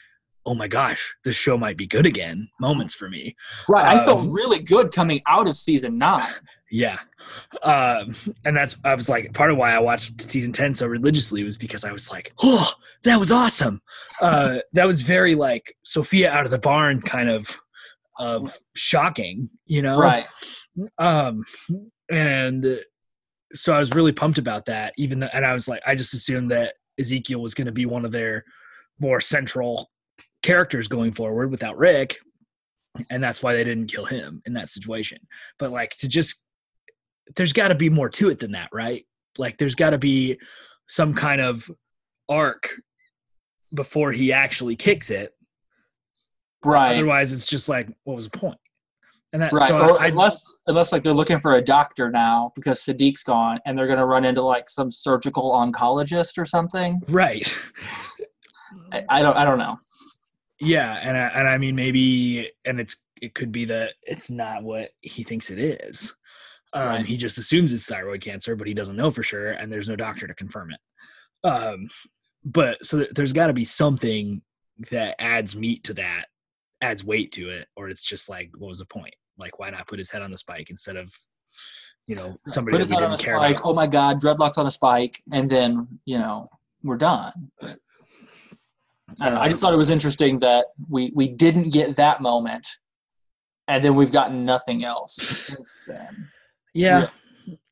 oh my gosh, this show might be good again moments for me. Right. I felt Um, really good coming out of season nine. Yeah. Um, and that's I was like part of why I watched season 10 so religiously was because I was like, oh, that was awesome. Uh that was very like Sophia out of the barn kind of of shocking, you know? Right. Um and so I was really pumped about that, even though, and I was like, I just assumed that Ezekiel was gonna be one of their more central characters going forward without Rick. And that's why they didn't kill him in that situation. But like to just there's got to be more to it than that, right? Like there's got to be some kind of arc before he actually kicks it. Right. Otherwise, it's just like, what was the point? And that, Right. so I, unless unless like they're looking for a doctor now because Siddiq's gone and they're gonna run into like some surgical oncologist or something. right, I, I don't I don't know. Yeah, and I, and I mean maybe, and it's it could be that it's not what he thinks it is. Um, Right. He just assumes it's thyroid cancer, but he doesn't know for sure, and there's no doctor to confirm it. Um, but so there- there's got to be something that adds meat to that, adds weight to it, or it's just like, what was the point? Like, why not put his head on the spike instead of, you know, somebody Put his head on a spike. about? Oh my god, dreadlocks on a spike, and then you know we're done. But I don't know. I just thought it was interesting that we we didn't get that moment, and then we've gotten nothing else since then. Yeah.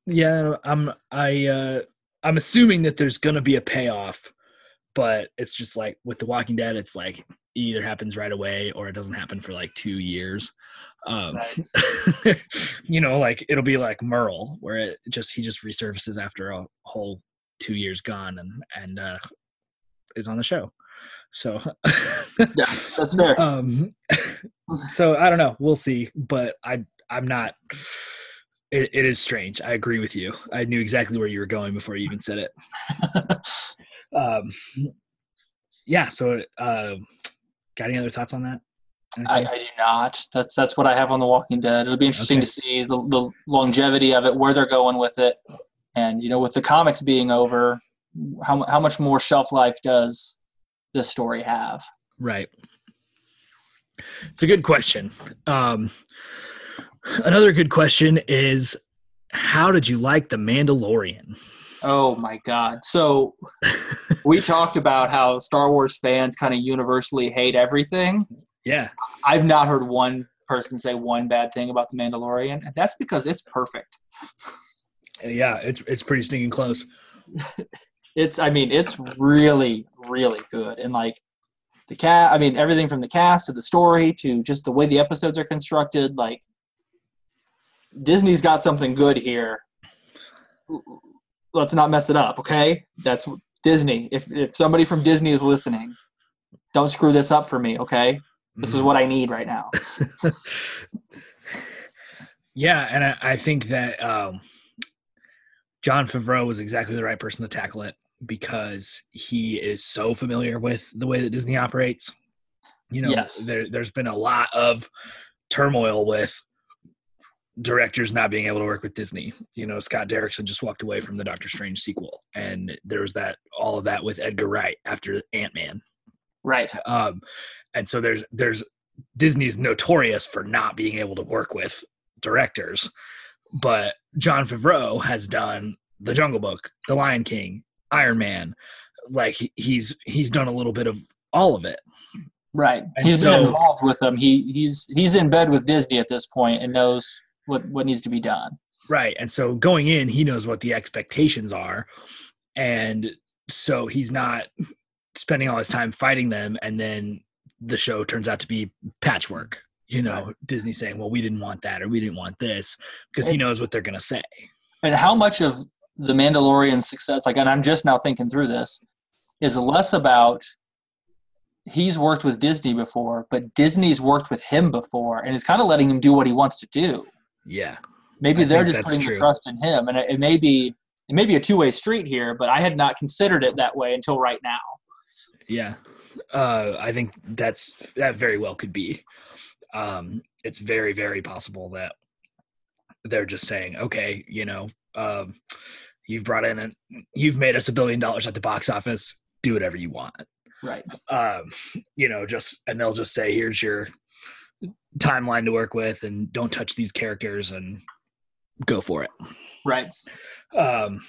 Yeah, I'm I uh I'm assuming that there's gonna be a payoff, but it's just like with The Walking Dead, it's like it either happens right away or it doesn't happen for like two years. Um you know, like it'll be like Merle, where it just he just resurfaces after a whole two years gone and and uh is on the show. So Yeah, that's fair. um so i don't know we'll see but i i'm not it, it is strange i agree with you i knew exactly where you were going before you even said it um yeah so uh got any other thoughts on that I, I do not. That's that's what I have on The Walking Dead. It'll be interesting Okay. to see the, the longevity of it, where they're going with it, and you know, with the comics being over, how how much more shelf life does this story have? right it's a good question um another good question is how did you like the mandalorian Oh my God! So we talked about how Star Wars fans kind of universally hate everything. yeah I've not heard one person say one bad thing about the Mandalorian, and that's because it's perfect. yeah it's it's pretty stinking close it's i mean it's really really good. And like the cat i mean everything from the cast to the story to just the way the episodes are constructed like disney's got something good here. Let's not mess it up okay? That's disney. If if somebody from disney is listening don't screw this up for me okay? This is what i need right now. Yeah, and I, I think that um, Jon Favreau was exactly the right person to tackle it because he is so familiar with the way that Disney operates. You know, Yes. there, there's been a lot of turmoil with directors not being able to work with Disney. You know, Scott Derrickson just walked away from the Doctor Strange sequel, and there was that all of that with Edgar Wright after Ant Man. right Um, and so there's there's Disney's notorious for not being able to work with directors, but Jon Favreau has done The Jungle Book, The Lion King, Iron Man. Like he's he's done a little bit of all of it. right And he's been involved with them he he's he's in bed with disney at this point and knows what what needs to be done Right. And so going in, he knows what the expectations are. And so he's not spending all his time fighting them. And then the show turns out to be patchwork. You know, Disney saying, well, we didn't want that or we didn't want this because he knows what they're going to say. and how much of the Mandalorian success, like, and I'm just now thinking through this, is less about he's worked with Disney before, but Disney's worked with him before, and is kind of letting him do what he wants to do. Yeah. Maybe I they're just putting true. the trust in him, and it, it may be it may be a two way street here, but I had not considered it that way until right now. Yeah. Uh, I think that's that very well could be. Um, it's very, very possible that they're just saying, okay, you know, um, you've brought in and you've made us a billion dollars at the box office. Do whatever you want. Right. Um, you know, just and they'll just say, here's your timeline to work with, and don't touch these characters, and go for it. Right. Um,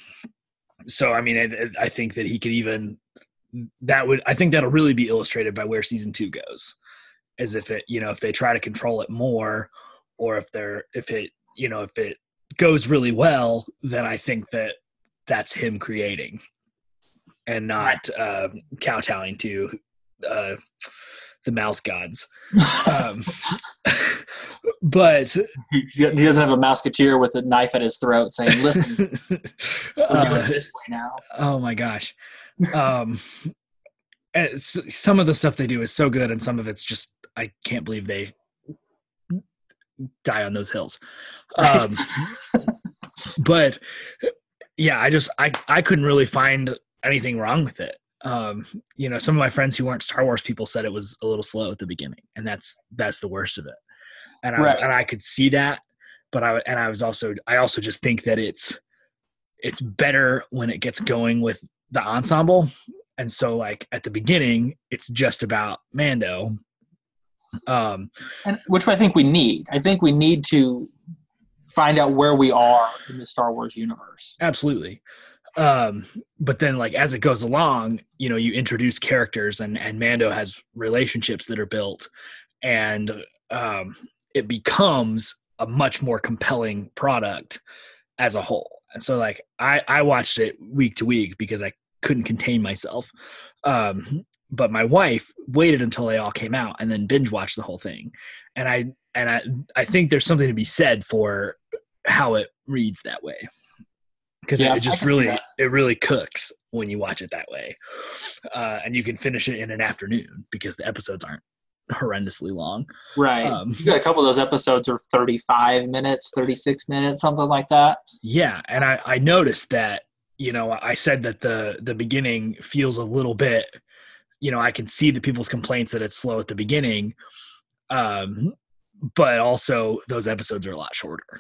so I mean, I, I think that he could even that would I think that'll really be illustrated by where season two goes, as if it you know if they try to control it more, or if they're if it you know if it goes really well, then I think that that's him creating, and not uh, kowtowing to uh, the mouse gods. um, but he doesn't have a musketeer with a knife at his throat saying, "Listen, we're doing uh, it this way now." oh my gosh, um, some of the stuff they do is so good, and some of it's just I can't believe they die on those hills. Um, but yeah, I just I I couldn't really find anything wrong with it. Um, you know, some of my friends who weren't Star Wars people said it was a little slow at the beginning, and that's that's the worst of it. And I was, Right. and I could see that, but I and I was also I also just think that it's it's better when it gets going with the ensemble. And so like at the beginning, it's just about Mando. Um, and which I think we need. I think we need to find out where we are in the Star Wars universe. absolutely um but then like as it goes along you know you introduce characters and and mando has relationships that are built and um it becomes a much more compelling product as a whole and so like i i watched it week to week because i couldn't contain myself. Um but my wife waited until they all came out and then binge watched the whole thing. And i and i i think there's something to be said for how it reads that way. Because Yeah, it just really it really cooks when you watch it that way. Uh, and you can finish it in an afternoon because the episodes aren't horrendously long. Right. Um, you got a couple of those episodes are 35 minutes, 36 minutes, something like that. yeah and i i noticed that you know i said that the the beginning feels a little bit you know i can see the people's complaints that it's slow at the beginning um but also those episodes are a lot shorter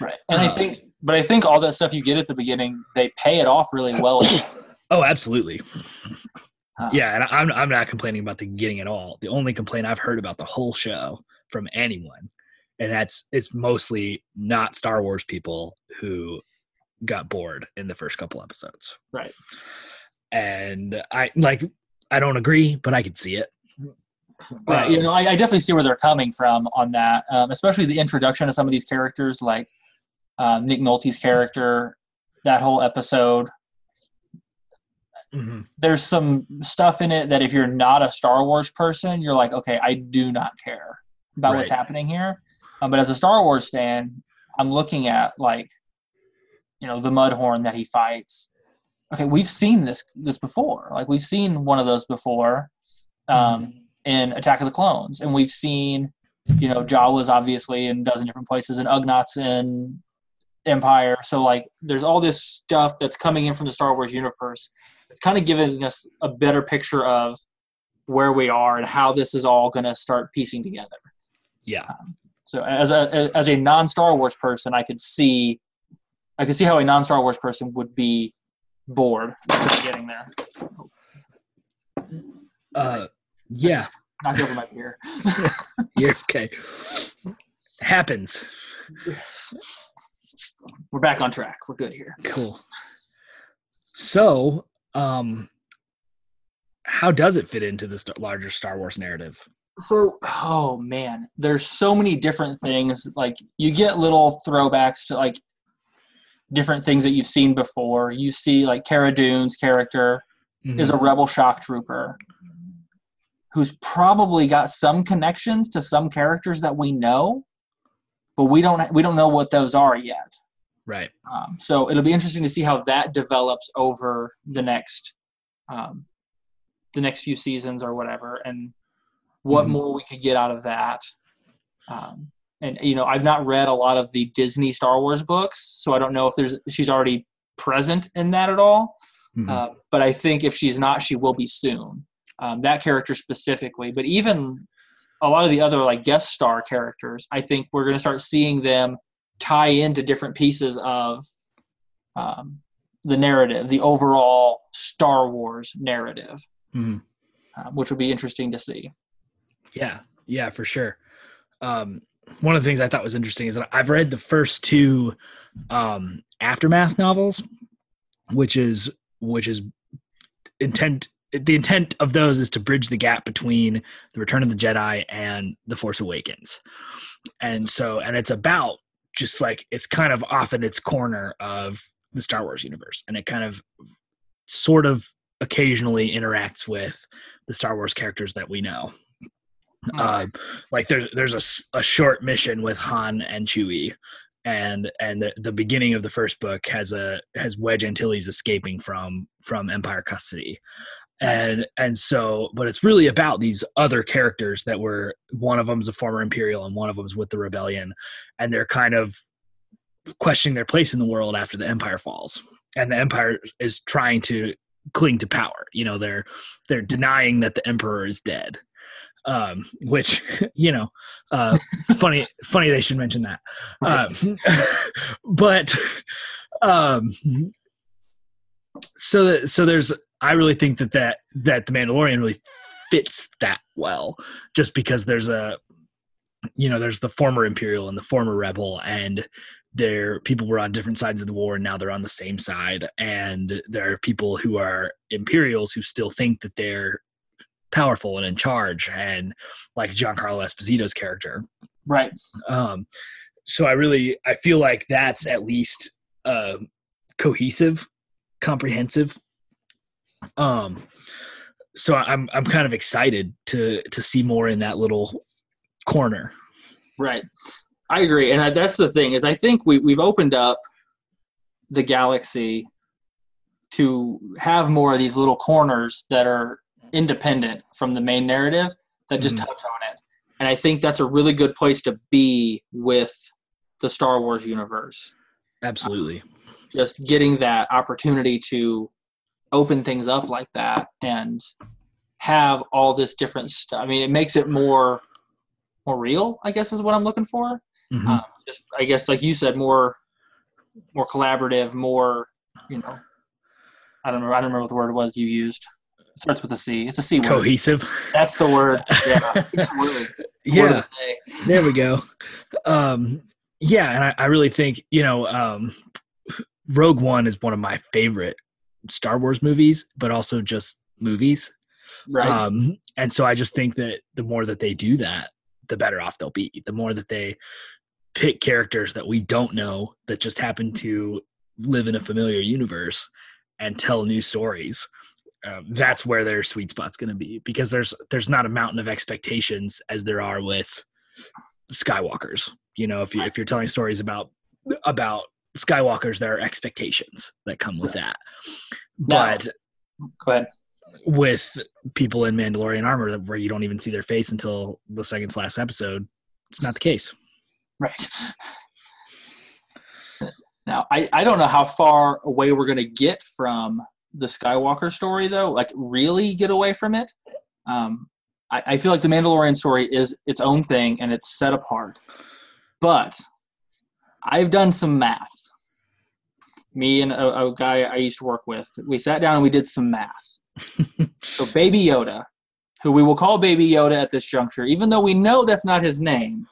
Right. And I Uh, think, but I think all that stuff you get at the beginning, they pay it off really well. oh absolutely Uh, yeah and i'm i'm not complaining about the beginning at all the only complaint i've heard about the whole show from anyone and that's it's mostly not star wars people who got bored in the first couple episodes Right. and i like i don't agree but i could see it Right. Um, you know, I, I definitely see where they're coming from on that, um, especially the introduction of some of these characters, like um, Nick Nolte's character. That whole episode, mhm. there's some stuff in it that if you're not a Star Wars person, you're like, okay, I do not care about what's happening here. Um, but as a Star Wars fan, I'm looking at like, you know, the Mudhorn that he fights. Okay, we've seen this this before. Like we've seen one of those before. Um, in Attack of the Clones, and we've seen, you know, Jawas obviously in a dozen different places, and Ugnaughts in Empire. So like, there's all this stuff that's coming in from the Star Wars universe. It's kind of giving us a better picture of where we are and how this is all going to start piecing together. yeah So as a as a non Star Wars person, I could see, I could see how a non Star Wars person would be bored getting there. uh yeah Knocked over my beer. you're okay happens Yes. We're back on track. We're good here. cool so um how does it fit into this larger star wars narrative So, oh man, there's so many different things. Like you get little throwbacks to like different things that you've seen before. You see like Cara Dune's character is a rebel shock trooper who's probably got some connections to some characters that we know, but we don't we don't know what those are yet. right Um, so it'll be interesting to see how that develops over the next um, the next few seasons or whatever, and what Mhm. more we could get out of that. Um, and you know, I've not read a lot of the Disney Star Wars books, so I don't know if there's she's already present in that at all. Mhm. Uh, but I think if she's not, she will be soon. Um, that character specifically, but even a lot of the other like guest star characters, I think we're going to start seeing them tie into different pieces of um, the narrative, the overall Star Wars narrative, Mhm. uh, which would be interesting to see. Yeah, yeah, for sure. Um, one of the things I thought was interesting is that I've read the first two um, aftermath novels, which is which is intent. The intent of those is to bridge the gap between the Return of the Jedi and the Force Awakens, and so and it's about just like it's kind of off in its corner of the Star Wars universe, and it kind of sort of occasionally interacts with the Star Wars characters that we know. Uh, like there's there's a a, short mission with Han and Chewie, and and the, the beginning of the first book has a has Wedge Antilles escaping from from Empire custody, Nice. and and so but it's really about these other characters that were one of them's a former Imperial and one of them's with the rebellion, and they're kind of questioning their place in the world after the Empire falls, and the Empire is trying to cling to power. You know they're they're denying that the Emperor is dead um, which you know, uh, funny, funny they should mention that. Um, but um, so that, so there's, I really think that that that the Mandalorian really fits that well, just because there's a, you know, there's the former Imperial and the former Rebel, and there people were on different sides of the war and now they're on the same side and there are people who are imperials who still think that they're powerful and in charge and like Giancarlo Esposito's character. Right. Um, so I really I feel like that's at least uh, cohesive, comprehensive. Um, so I'm I'm kind of excited to to see more in that little corner. Right. I agree, and I, that's the thing is I think we we've opened up the galaxy to have more of these little corners that are independent from the main narrative that just Mhm. touch on it, and I think that's a really good place to be with the Star Wars universe. Absolutely. Just getting that opportunity to open things up like that and have all this different stuff. I mean, it makes it more more real. I guess is what I'm looking for. Mhm. um, just I guess like you said, more more collaborative, more you know. I don't know. I don't remember what the word was you used. It starts with a C. It's a C word. Cohesive. That's the word. Yeah, it's a good word. It's the word Yeah. the there we go. Um, yeah, and I, I really think you know, um, Rogue One is one of my favorite Star Wars movies, but also just movies. Right. Um, and so I just think that the more that they do that, the better off they'll be. The more that they pick characters that we don't know that just happen to live in a familiar universe and tell new stories. Um, that's where their sweet spot's going to be because there's there's not a mountain of expectations as there are with Skywalkers. You know, if you if you're telling stories about about Skywalkers, there are expectations that come with that. But ahead. with people in Mandalorian armor where you don't even see their face until the second to last episode, it's not the case. Right. Now, I, I don't know how far away we're going to get from the Skywalker story, though. Like, really get away from it. Um, I, I feel like the Mandalorian story is its own thing and it's set apart. But I've done some math. Me and a, a guy I used to work with, we sat down and we did some math. so, Baby Yoda, who we will call Baby Yoda at this juncture, even though we know that's not his name,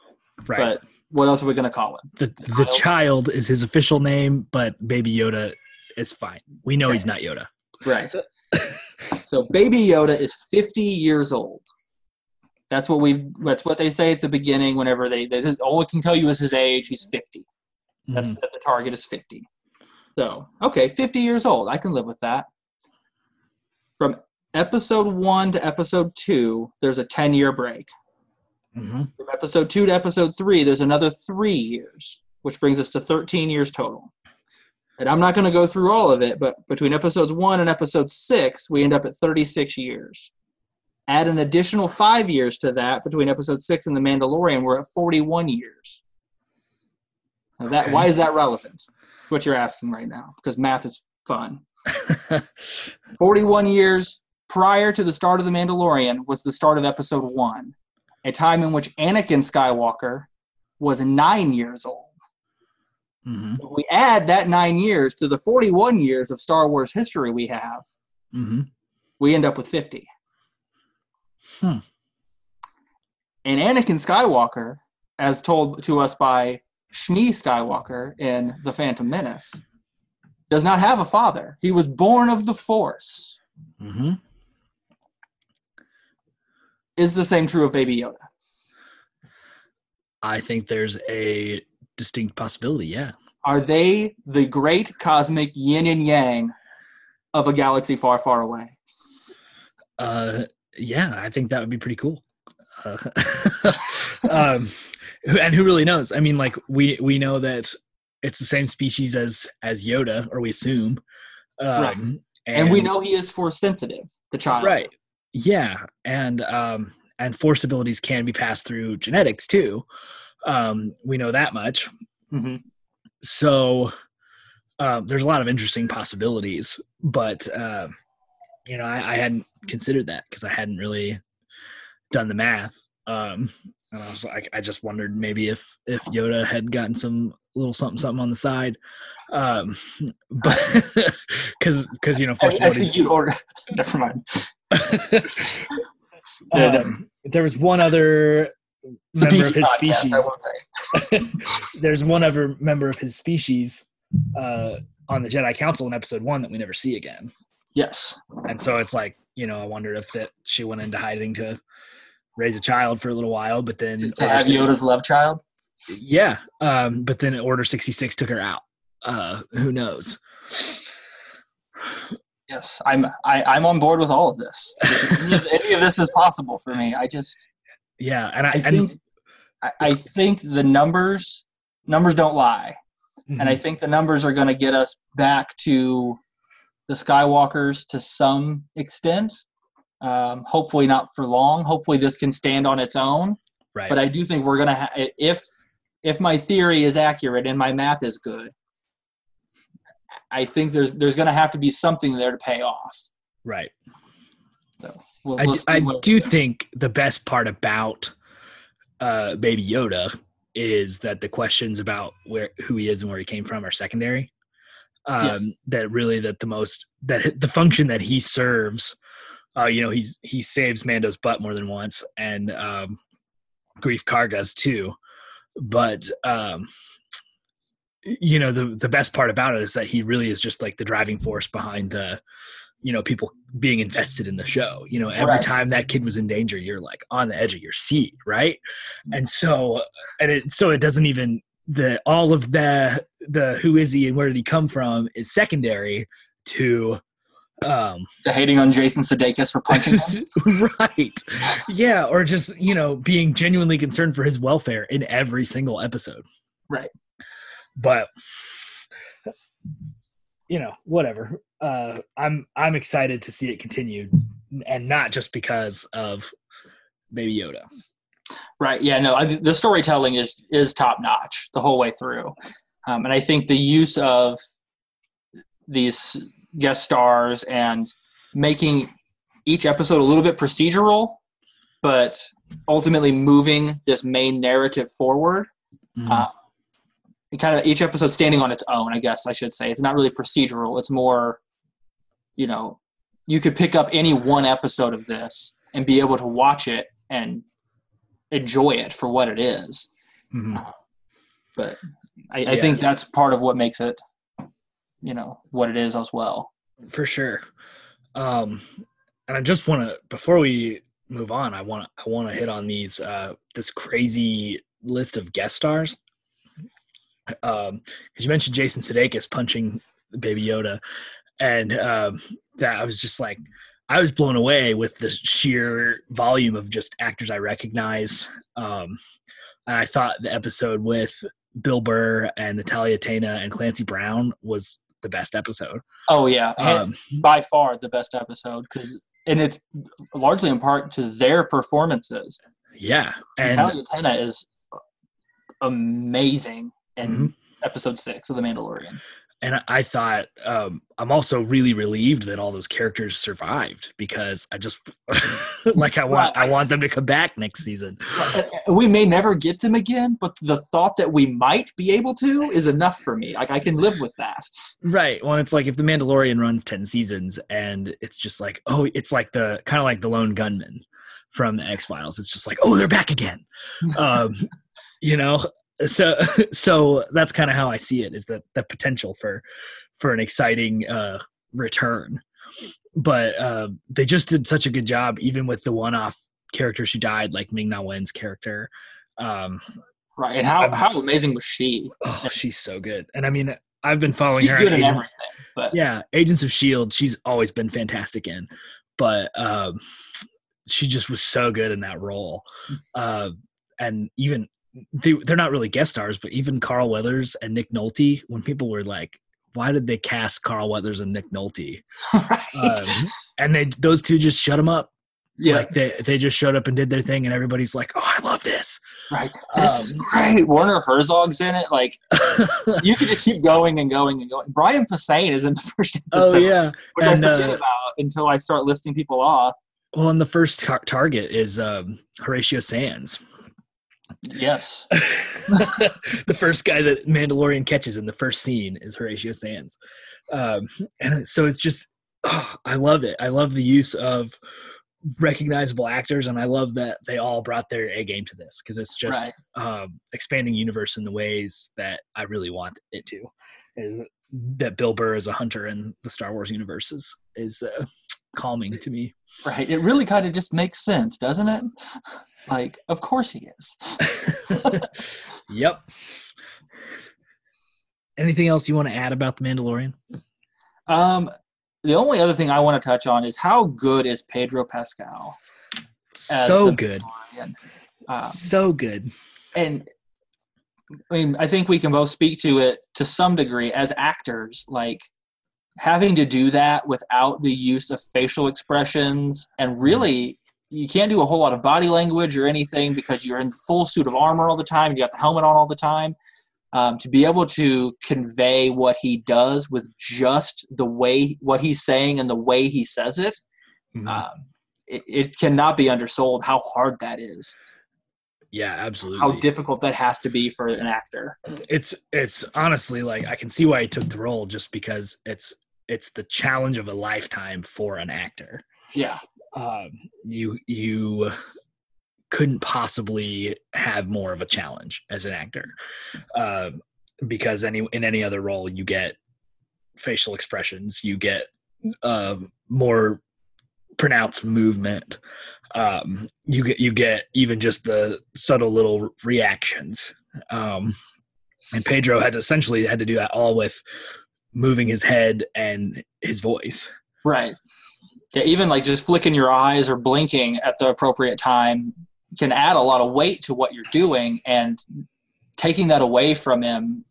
Right. but what else are we going to call him? the the child is his official name, but Baby Yoda is fine. We know he's not Yoda. Right. so Baby Yoda is 50 years old. That's what we. That's what they say at the beginning. Whenever they, they just, all it can tell you is his age. He's 50. That's Mhm. that the target is 50. So okay, 50 years old. I can live with that. From episode one to episode two, there's a 10 year break. Mhm. From episode two to episode three, there's another three years, which brings us to 13 years total. And I'm not going to go through all of it, but between episodes one and episode six, we end up at 36 years. Add an additional five years to that between episode six and The Mandalorian, we're at 41 years. Now that Okay. why is that relevant? What you're asking right now, because math is fun. 41 years prior to the start of The Mandalorian was the start of episode one, a time in which Anakin Skywalker was nine years old. Mm-hmm. If we add that nine years to the 41 years of Star Wars history we have, Mm-hmm. we end up with 50. Hmm. And Anakin Skywalker, as told to us by Shmi Skywalker in The Phantom Menace, does not have a father. He was born of the Force. Mm-hmm. Is the same true of Baby Yoda? I think there's a distinct possibility. Yeah. Are they the great cosmic yin and yang of a galaxy far, far away? Uh, yeah, I think that would be pretty cool. Uh, um, and who really knows? I mean, like we we know that it's the same species as as Yoda, or we assume. Um, Right. And, we know he is force sensitive, the child. right? Yeah, and um, and force abilities can be passed through genetics too. Um, we know that much. hmm so um, there's a lot of interesting possibilities but uh, you know I, I hadn't considered that because i hadn't really done the math um, and I was like, I just wondered maybe if if Yoda had gotten some little something something on the side, um, but because because you know force Actually, abilities- you order. Never mind. Um, there was one other A member of his podcast, species. I won't say. there's one other member of his species uh, on the Jedi Council in Episode One that we never see again, Yes. and so it's like you know I wondered if that she went into hiding to raise a child for a little while, but then To, to have Yoda's love child. yeah, um, but then Order sixty six took her out. Uh, who knows? Yes, I'm. I, I'm on board with all of this. any of this is possible for me. I just. Yeah, and I, I and think. I, I think the numbers numbers don't lie, and I Mhm. think the numbers are going to get us back to the Skywalkers to some extent. Um, hopefully not for long. Hopefully this can stand on its own. right, But I do think we're going to ha- if if my theory is accurate and my math is good. I think there's there's going to have to be something there to pay off. right. So we'll, I, we'll I do think the best part about uh, Baby Yoda is that the questions about where who he is and where he came from are secondary. Um, Yes. That really that the most that the function that he serves, uh, you know, he's he saves Mando's butt more than once, and um, Greef Kargas too. But um, you know, the the best part about it is that he really is just like the driving force behind the you know people being invested in the show you know every Right. time that kid was in danger you're like on the edge of your seat right and so and it so it doesn't even the all of the the who is he and where did he come from is secondary to um the hating on Jason Sudeikis for punching him. right yeah or just you know being genuinely concerned for his welfare in every single episode Right. but you know whatever uh i'm i'm excited to see it continue and not just because of baby yoda Right. Yeah. No. I, the storytelling is is top notch the whole way through, um, and I think the use of these guest stars and making each episode a little bit procedural, but ultimately moving this main narrative forward. Uh, it kind of each episode standing on its own. I guess I should say it's not really procedural. It's more, you know, you could pick up any one episode of this and be able to watch it and enjoy it for what it is. Mhm. But I, I Yeah. think that's part of what makes it, you know, what it is as well. for sure um and i just want to before we move on i want to i want to hit on these uh this crazy list of guest stars um because you mentioned jason sudeikis punching baby yoda and um that i was just like i was blown away with the sheer volume of just actors i recognize. Um and i thought the episode with bill burr and natalia tena and clancy brown was the best episode. Oh yeah, um by far the best episode because, and it's largely in part to their performances. Yeah, and Natalia Tena is amazing in Mhm. episode six of The Mandalorian. and I, thought um, I'm also really relieved that all those characters survived because I just like I want I want them to come back next season. We may never get them again, but the thought that we might be able to is enough for me. Like I can live with that. Right. Well, it's like if the Mandalorian runs ten seasons and it's just like oh, it's like the kind of like the lone gunman from the X Files. It's just like oh, they're back again. um, you know, so so that's kind of how I see it is that the potential for for an exciting uh, return. But uh, they just did such a good job, even with the one-off characters who died, like Ming Na Wen's character. Um, right, and how how amazing was she? Oh, she's so good. And I mean, I've been following she's her. good in Agent, everything. But yeah, Agents of Shield, she's always been fantastic in. But um, she just was so good in that role. Mm. Uh, and even they, they're not really guest stars, but even Carl Weathers and Nick Nolte, when people were like, why did they cast Carl Weathers and Nick Nolte? right. um, and they those two just shut them up. Yeah, like they they just showed up and did their thing, and everybody's like, "Oh, I love this." Right, this um, is great. Werner Herzog's in it. Like, you could just keep going and going and going. Brian Posehn is in the first episode. Oh yeah, which and, I forget uh, about until I start listing people off. Well, and the first tar- target is um, Horatio Sanz. Yes. the first guy that Mandalorian catches in the first scene is Horatio Sanz. Um, and so it's just, oh, I love it. I love the use of recognizable actors, and I love that they all brought their A game to this because it's just right. um, expanding universe in the ways that I really want it to. Is that Bill Burr as a hunter in the Star Wars universe is is uh, calming to me. Right. It really kind of just makes sense, doesn't it? Like, of course he is. yep. Anything else you want to add about the Mandalorian? Um, the only other thing I want to touch on is how good is Pedro Pascal? So good. Um, so good. And I mean, I think we can both speak to it to some degree as actors. Like having to do that without the use of facial expressions and really you can't do a whole lot of body language or anything because you're in full suit of armor all the time and you got the helmet on all the time. Um, to be able to convey what he does with just the way what he's saying and the way he says it, mm-hmm. um, it, it cannot be undersold how hard that is. Yeah, absolutely. How difficult that has to be for an actor. It's it's honestly like I can see why he took the role just because it's it's the challenge of a lifetime for an actor. Yeah um, you you couldn't possibly have more of a challenge as an actor uh, because any in any other role you get facial expressions you get uh, more pronounced movement um, you get you get even just the subtle little reactions um, and pedro had to essentially had to do that all with moving his head and his voice. Right yeah, even like just flicking your eyes or blinking at the appropriate time can add a lot of weight to what you're doing and taking that away from him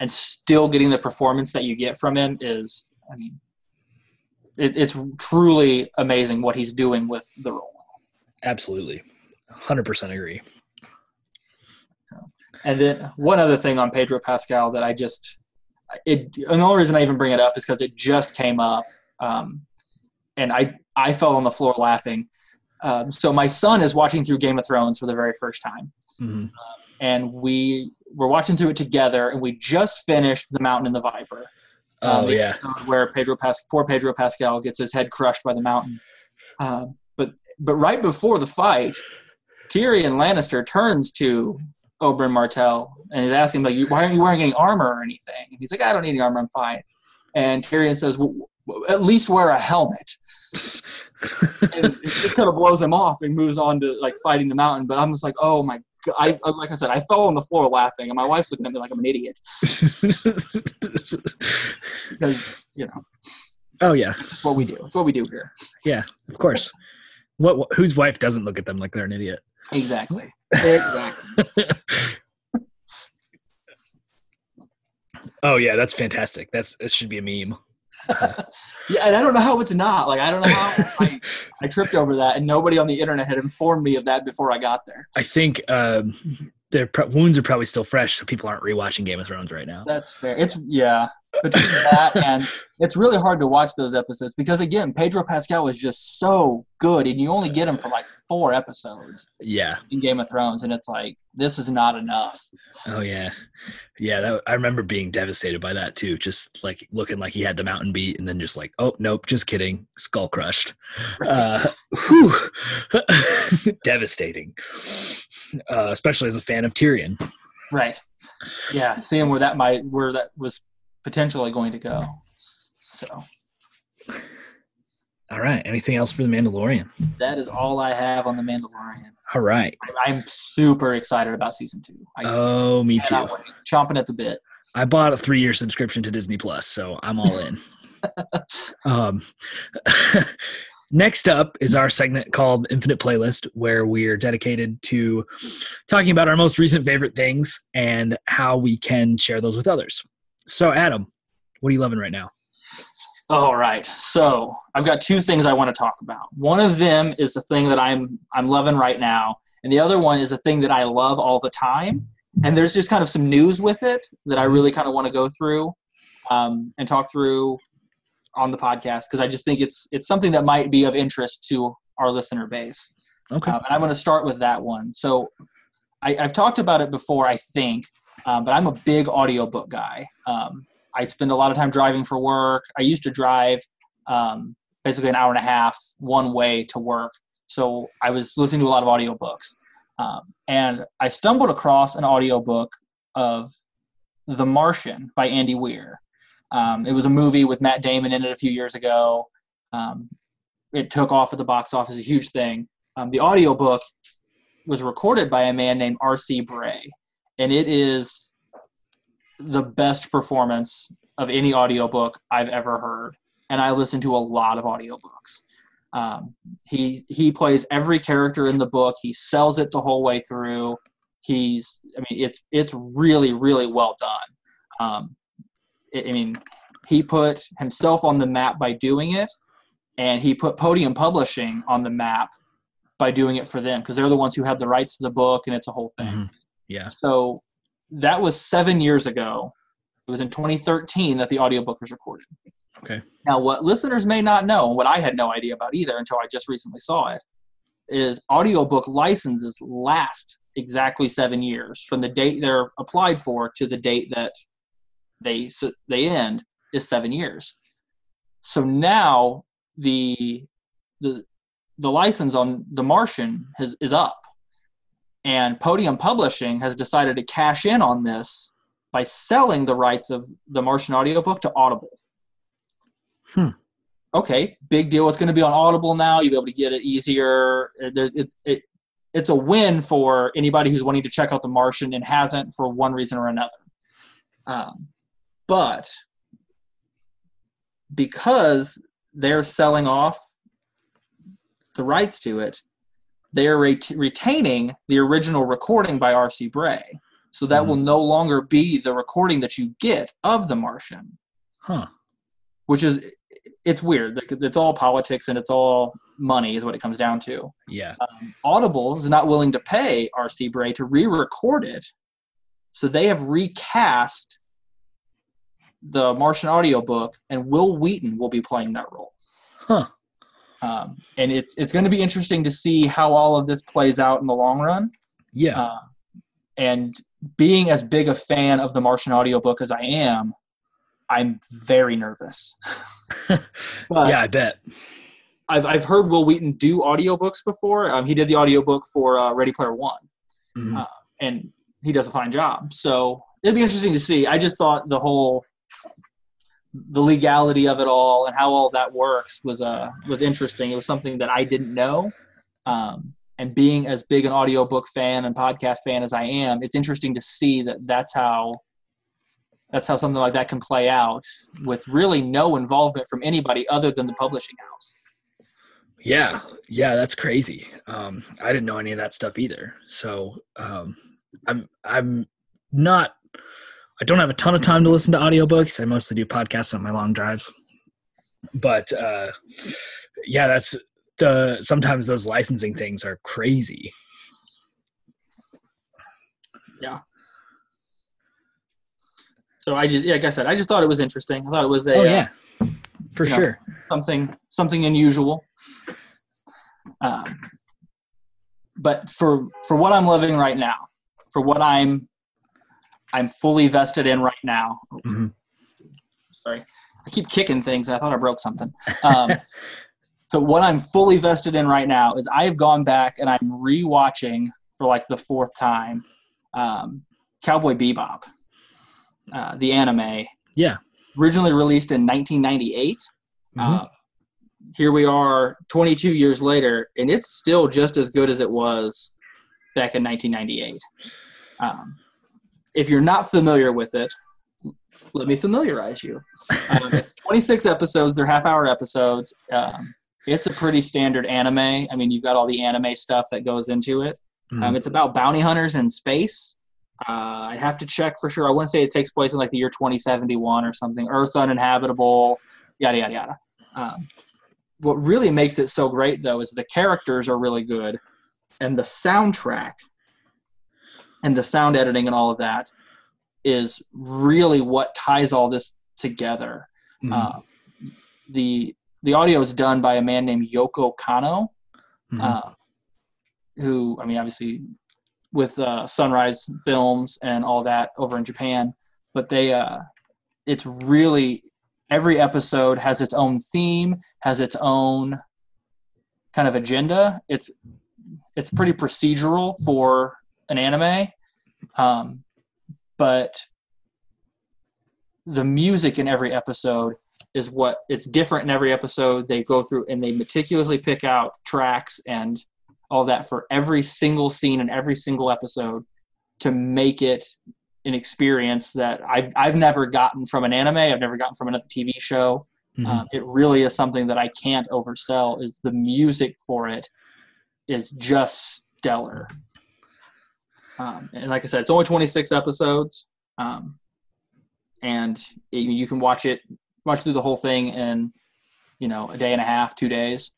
and still getting the performance that you get from him is i mean it, it's truly amazing what he's doing with the role. Absolutely. 100% agree. And then one other thing on pedro pascal that i just it and the only reason i even bring it up is because it just came up um, and I I fell on the floor laughing. Um, so my son is watching through Game of Thrones for the very first time, mm-hmm. um, and we were watching through it together, and we just finished The Mountain and the Viper. Um, oh yeah, where Pedro Pas- poor Pedro Pascal gets his head crushed by the mountain. Uh, but but right before the fight, Tyrion Lannister turns to Oberyn Martell and he's asking like, "Why aren't you wearing any armor or anything?" And he's like, "I don't need any armor. I'm fine." And Tyrion says, well, "At least wear a helmet." And it just kind of blows him off and moves on to like fighting the mountain. But I'm just like, oh my god! I like I said, I fell on the floor laughing, and my wife's looking at me like I'm an idiot because you know. Oh yeah, it's just what we do. It's what we do here. Yeah, of course. What, what whose wife doesn't look at them like they're an idiot? Exactly. Exactly. oh yeah, that's fantastic. That's it should be a meme. Yeah, and I don't know how it's not. Like I don't know how I, I tripped over that, and nobody on the internet had informed me of that before I got there. I think um, their wounds are probably still fresh, so people aren't rewatching Game of Thrones right now. That's fair. It's yeah. Between that and it's really hard to watch those episodes because again, Pedro Pascal was just so good, and you only get him for like four episodes Yeah. in Game of Thrones, and it's like this is not enough. Oh yeah, yeah. That I remember being devastated by that too. Just like looking like he had the mountain beat, and then just like, oh nope, just kidding, skull crushed. Uh, whew. Devastating, uh, especially as a fan of Tyrion. Right. Yeah, seeing where that might where that was potentially going to go. So All right. Anything else for the Mandalorian? that is all I have on the Mandalorian. All right. I'm super excited about season two. I Oh, me too. wait. Chomping at the bit. I bought a three-year subscription to Disney Plus, so I'm all in. um, next up is our segment called Infinite Playlist, where we're dedicated to talking about our most recent favorite things and how we can share those with others. So, Adam, what are you loving right now? All right. So I've got two things I want to talk about. One of them is the thing that I'm I'm loving right now, and the other one is a thing that I love all the time. And there's just kind of some news with it that I really kind of want to go through um, and talk through on the podcast because I just think it's it's something that might be of interest to our listener base. Okay. Um, and I'm going to start with that one. So I, I've talked about it before, I think, um, but I'm a big audiobook guy. Um, I spend a lot of time driving for work. I used to drive um, basically an hour and a half one way to work. So I was listening to a lot of audiobooks. Um, and I stumbled across an audiobook of The Martian by Andy Weir. Um, it was a movie with Matt Damon in it a few years ago. Um, it took off at the box office, a huge thing. Um, the audiobook was recorded by a man named R.C. Bray, and it is the best performance of any audiobook I've ever heard. And I listen to a lot of audiobooks. Um, he he plays every character in the book. He sells it the whole way through. He's I mean it's it's really really well done. Um, I I mean he put himself on the map by doing it, and he put Podium Publishing on the map by doing it for them because they're the ones who have the rights to the book and it's a whole thing. Mhm. Yeah. So that was seven years ago. It was in 2013 that the audiobook was recorded. Okay. Now, what listeners may not know, and what I had no idea about either until I just recently saw it, is audiobook licenses last exactly seven years from the date they're applied for to the date that they they end is seven years. So now the the the license on The Martian has, is up, and Podium Publishing has decided to cash in on this by selling the rights of the Martian audiobook to Audible. Hmm. Okay, big deal. It's going to be on Audible now. You'll be able to get it easier. It, it, it, it's a win for anybody who's wanting to check out The Martian and hasn't for one reason or another. Um, but because they're selling off the rights to it, they're ret- retaining the original recording by R.C. Bray. So that will no longer be the recording that you get of The Martian, Huh. which is it's weird. It's all politics and it's all money is what it comes down to. Yeah. Um, Audible is not willing to pay R.C. Bray to re-record it, so they have recast the Martian audiobook, and Wil Wheaton will be playing that role. Huh. Um, and it's it's going to be interesting to see how all of this plays out in the long run. Yeah. Uh, and being as big a fan of the Martian audiobook as I am, I'm very nervous. but- yeah, I bet. I've, I've heard Wil Wheaton do audiobooks before. Um, he did the audiobook for uh, Ready Player One, Mhm. Uh, and he does a fine job. So it'd be interesting to see. I just thought the whole the legality of it all and how all that works was uh was interesting. It was something that I didn't know. Um, and being as big an audiobook fan and podcast fan as I am, it's interesting to see that that's how that's how something like that can play out with really no involvement from anybody other than the publishing house. Yeah, yeah, that's crazy. Um, I didn't know any of that stuff either. So um, I'm I'm not. I don't have a ton of time to listen to audiobooks. I mostly do podcasts on my long drives. But uh, yeah, that's the sometimes those licensing things are crazy. Yeah. So I just, yeah, like I said, I just thought it was interesting. I thought it was a Oh uh, yeah, for you know, sure. something something unusual. Um, but for for what I'm living right now, for what I'm I'm fully vested in right now. Mhm. Sorry, I keep kicking things, and I thought I broke something. Um, so what I'm fully vested in right now is I have gone back and I'm rewatching for like the fourth time, um, Cowboy Bebop, uh, the anime. Yeah. Originally released in 1998. Mhm. Uh, here we are 22 years later, and it's still just as good as it was back in 1998. Um, if you're not familiar with it, let me familiarize you. Um, it's 26 episodes, they're half hour episodes. Um, it's a pretty standard anime. I mean, you've got all the anime stuff that goes into it. Um, Mhm. it's about bounty hunters in space. Uh, I'd have to check for sure. I want to say it takes place in like the year 2071 or something. Earth's uninhabitable, yada, yada, yada. Um, what really makes it so great, though, is the characters are really good and the soundtrack and the sound editing and all of that is really what ties all this together. Mhm. Uh, the the audio is done by a man named Yoko Kanno Mhm. uh, who I mean, obviously, with uh, Sunrise Films and all that over in Japan, but they, uh, it's really every episode has its own theme, has its own kind of agenda. It's it's pretty procedural for an anime, um, but the music in every episode is what it's different in every episode. They go through and they meticulously pick out tracks and all that for every single scene and every single episode to make it an experience that I've, I've never gotten from an anime. I've never gotten from another TV show. Mhm. Um, it really is something that I can't oversell. Is the music for it is just stellar. Um, and like I said, it's only 26 episodes, um, and it, you can watch it watch through the whole thing in you know a day and a half, two days,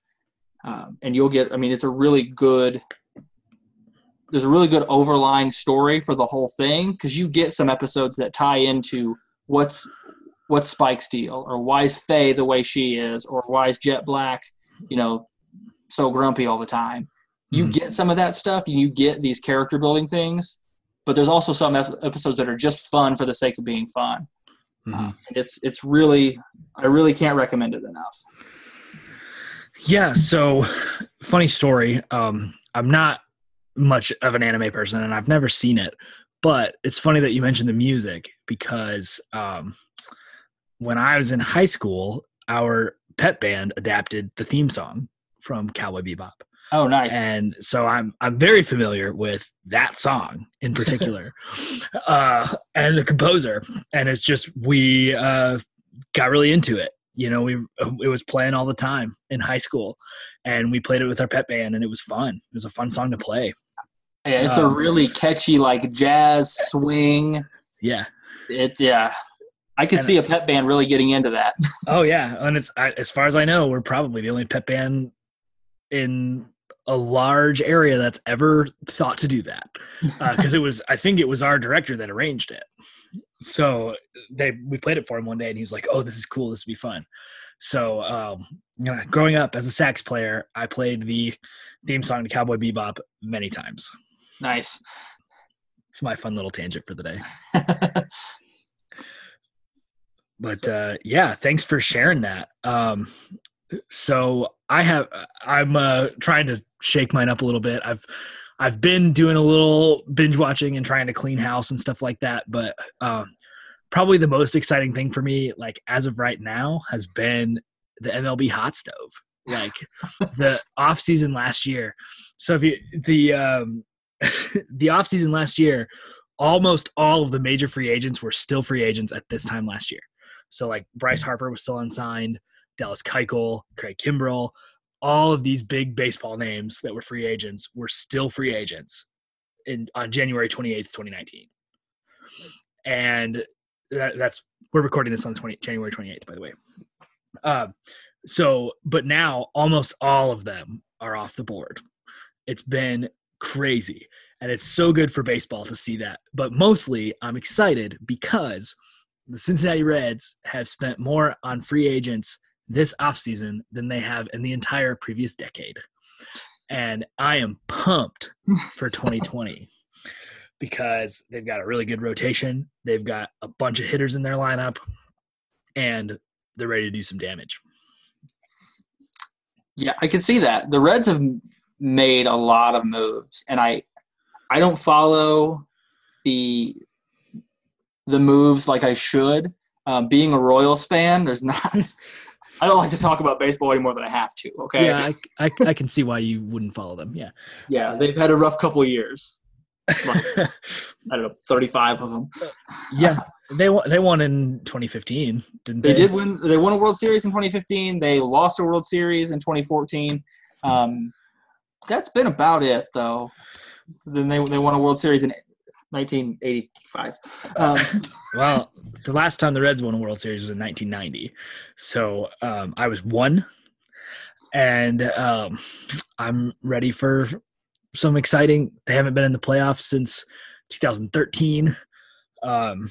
um, and you'll get. I mean, it's a really good. There's a really good overlying story for the whole thing because you get some episodes that tie into what's what's Spike's deal or why is Faye the way she is or why is Jet Black, you know, so grumpy all the time. You Mhm. get some of that stuff and you get these character building things, but there's also some episodes that are just fun for the sake of being fun. Mhm. Uh, and it's it's really I really can't recommend it enough. Yeah, so funny story. Um, I'm not much of an anime person and I've never seen it, but it's funny that you mentioned the music because um, when I was in high school, our pet band adapted the theme song from Cowboy Bebop. Oh, nice. And so I'm I'm very familiar with that song in particular, uh, and the composer. And it's just we uh, got really into it. You know, we it was playing all the time in high school, and we played it with our pet band, and it was fun. It was a fun song to play. yeah, it's a um, really catchy like jazz swing. Yeah. It yeah. I could And- see a pet band really getting into that. Oh yeah, and it's I, as far as I know, we're probably the only pet band in a large area that's ever thought to do that because it was I think it was our director that arranged it. So they we played it for him one day and he was like, "Oh, this is cool. This would be fun." So um, you know, growing up as a sax player, I played the theme song to Cowboy Bebop many times. nice. It's my fun little tangent for the day. but uh, yeah, thanks for sharing that. Um, so I have I'm uh, trying to shake mine up a little bit. I've I've been doing a little binge watching and trying to clean house and stuff like that. But um, probably the most exciting thing for me, like as of right now, has been the MLB hot stove. Like the off season last year. So if you the um, the off season last year, almost all of the major free agents were still free agents at this time last year. So like Bryce Harper was still unsigned, Dallas Keuchel, Craig Kimbrel, all of these big baseball names that were free agents were still free agents in on January 28th, 2019. And that, that's we're recording this on 20, January 28th, by the way. Um, so, but now almost all of them are off the board. It's been crazy. And it's so good for baseball to see that. But mostly, I'm excited because the Cincinnati Reds have spent more on free agents this offseason than they have in the entire previous decade. And I am pumped for 2020 because they've got a really good rotation. They've got a bunch of hitters in their lineup and they're ready to do some damage. Yeah, I can see that. The Reds have made a lot of moves and I I don't follow the the moves like I should. Um, being a Royals fan, there's not I don't like to talk about baseball any more than I have to. Okay. Yeah, I, I, I can see why you wouldn't follow them. Yeah. Yeah, they've had a rough couple years. I don't know, thirty-five of them. yeah, they won. They won in 2015, didn't they? They did win. They won a World Series in 2015. They lost a World Series in 2014. Um, that's been about it, though. Then they they won a World Series in 1985. Um, well, the last time the Reds won a World Series was in 1990. So um, I was one, and um, I'm ready for some exciting. They haven't been in the playoffs since 2013, um,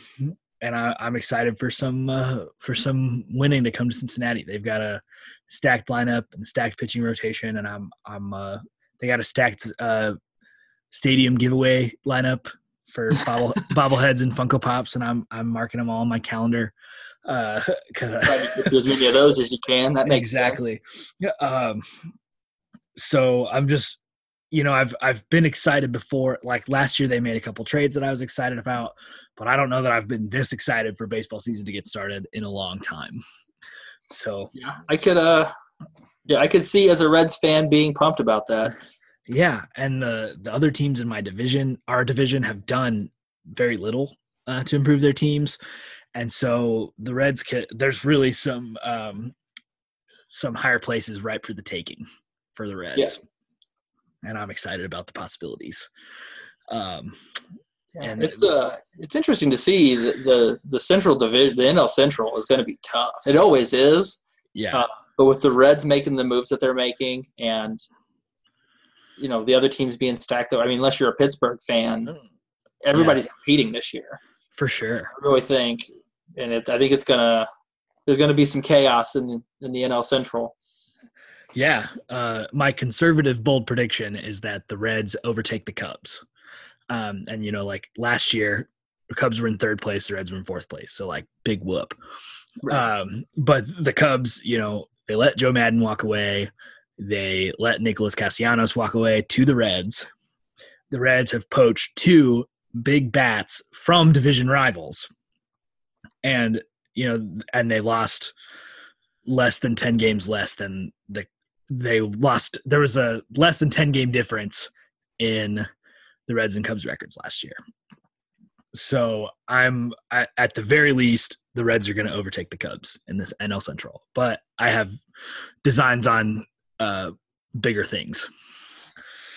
and I, am excited for some uh, for some winning to come to Cincinnati. They've got a stacked lineup and stacked pitching rotation, and I'm I'm uh, they got a stacked uh, stadium giveaway lineup for bobble, bobbleheads and Funko Pops, and I'm I'm marking them all on my calendar. Uh, get to as many of those as you can. That makes exactly. Sense. Um, so I'm just, you know, I've I've been excited before. Like last year, they made a couple trades that I was excited about, but I don't know that I've been this excited for baseball season to get started in a long time. So yeah, I could uh, yeah, I could see as a Reds fan being pumped about that. Yeah, and the the other teams in my division, our division, have done very little uh, to improve their teams, and so the Reds, could, there's really some um, some higher places ripe for the taking for the Reds, yeah. and I'm excited about the possibilities. Um, and it's uh it's interesting to see the, the the central division the nl central is going to be tough. It always is. Yeah. Uh, but with the reds making the moves that they're making and you know the other teams being stacked though I mean, unless you're a Pittsburgh fan, mm. everybody's yeah. competing this year. For sure. I really think, and it, I think it's gonna there's gonna be some chaos in in the NL Central. Yeah, uh, my conservative bold prediction is that the Reds overtake the Cubs. Um, and you know, like last year, the Cubs were in third place, the Reds were in fourth place. So like big whoop. Right. Um, but the Cubs, you know, they let Joe Maddon walk away. They let Nicholas Castellanos walk away to the Reds. The Reds have poached two big bats from division rivals. And, you know, and they lost less than 10 games less than the they lost there was a less than 10 game difference in the Reds and Cubs records last year. So I'm at the very least the Reds are going to overtake the Cubs in this NL Central. But I have designs on uh, bigger things.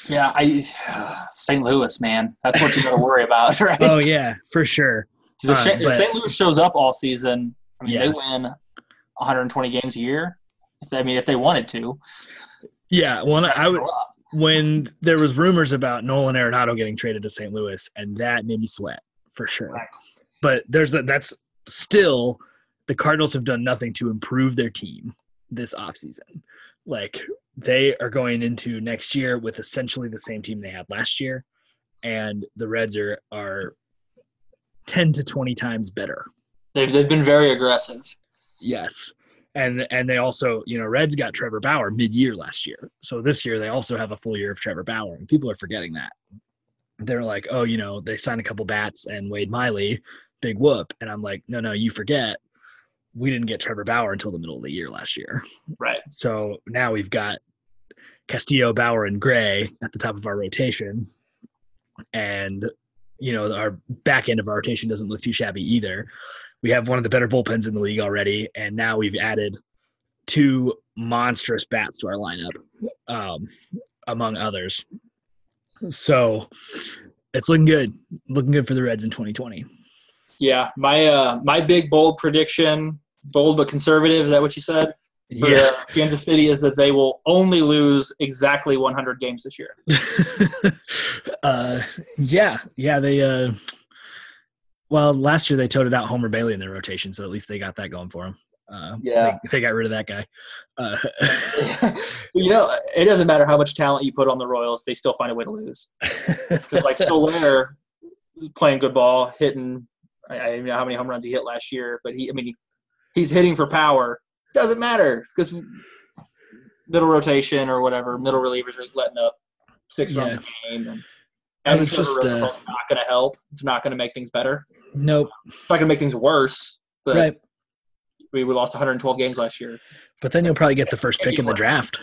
Yeah, I uh, St. Louis, man, that's what you got to worry about, right? Oh yeah, for sure. Uh, if, St. Louis shows up all season, I mean, yeah. they win 120 games a year. I mean, if they wanted to. Yeah, well, I would. When there was rumors about Nolan Arenado getting traded to St. Louis, and that made me sweat for sure. Right. But there's that. That's still the Cardinals have done nothing to improve their team this offseason. Like they are going into next year with essentially the same team they had last year, and the Reds are are ten to twenty times better. They've they've been very aggressive. Yes. And and they also, you know, Reds got Trevor Bauer mid-year last year. So this year they also have a full year of Trevor Bauer. And people are forgetting that. They're like, oh, you know, they signed a couple bats and Wade Miley, big whoop. And I'm like, no, no, you forget we didn't get Trevor Bauer until the middle of the year last year. Right. So now we've got Castillo, Bauer, and Gray at the top of our rotation. And, you know, our back end of our rotation doesn't look too shabby either. We have one of the better bullpens in the league already. And now we've added two monstrous bats to our lineup, um, among others. So it's looking good. Looking good for the Reds in 2020. Yeah, my uh, my big bold prediction bold but conservative. Is that what you said? for Yeah. Kansas City is that they will only lose exactly 100 games this year. uh, yeah, yeah. They uh, well, last year they toted out Homer Bailey in their rotation, so at least they got that going for them. Uh, Yeah. they, they got rid of that guy. Uh, you know, it doesn't matter how much talent you put on the Royals, they still find a way to lose. Because like Soler playing good ball, hitting. I, I don't know how many home runs he hit last year, but he, I mean, he's hitting for power. Doesn't matter because middle rotation or whatever, middle relievers are letting up six runs a game. And, and Trevor just, uh, not going to help. It's not going to make things better. nope. It's not going to make things worse. But right. We, we lost 112 games last year. But then you'll probably get the first pick in the draft.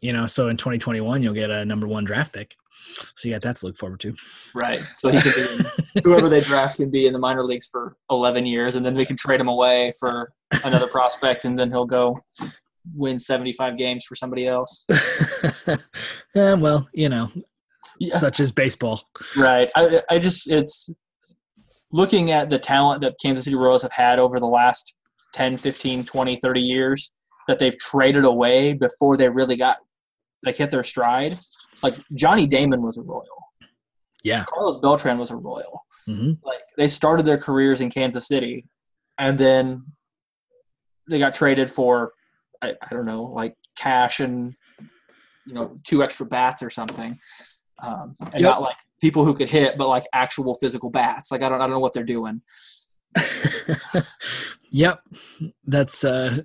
You know, so in 2021 you'll get a number one draft pick. So you got that to look forward to. Right. So he could be whoever they draft can be in the minor leagues for 11 years, and then we can trade him away for another prospect, and then he'll go win 75 games for somebody else. yeah, well, you know, Yeah. such as baseball. Right. I, I just it's looking at the talent that Kansas City Royals have had over the last 10, 15, 20, 30 years that they've traded away before they really got like hit their stride. Like Johnny Damon was a Royal. Yeah. Carlos Beltran was a Royal. hmm like they started their careers in Kansas City, and then they got traded for I, I don't know like cash and you know two extra bats or something, um, and Yep. not like people who could hit, but like actual physical bats. Like I don't I don't know what they're doing. yep. That's uh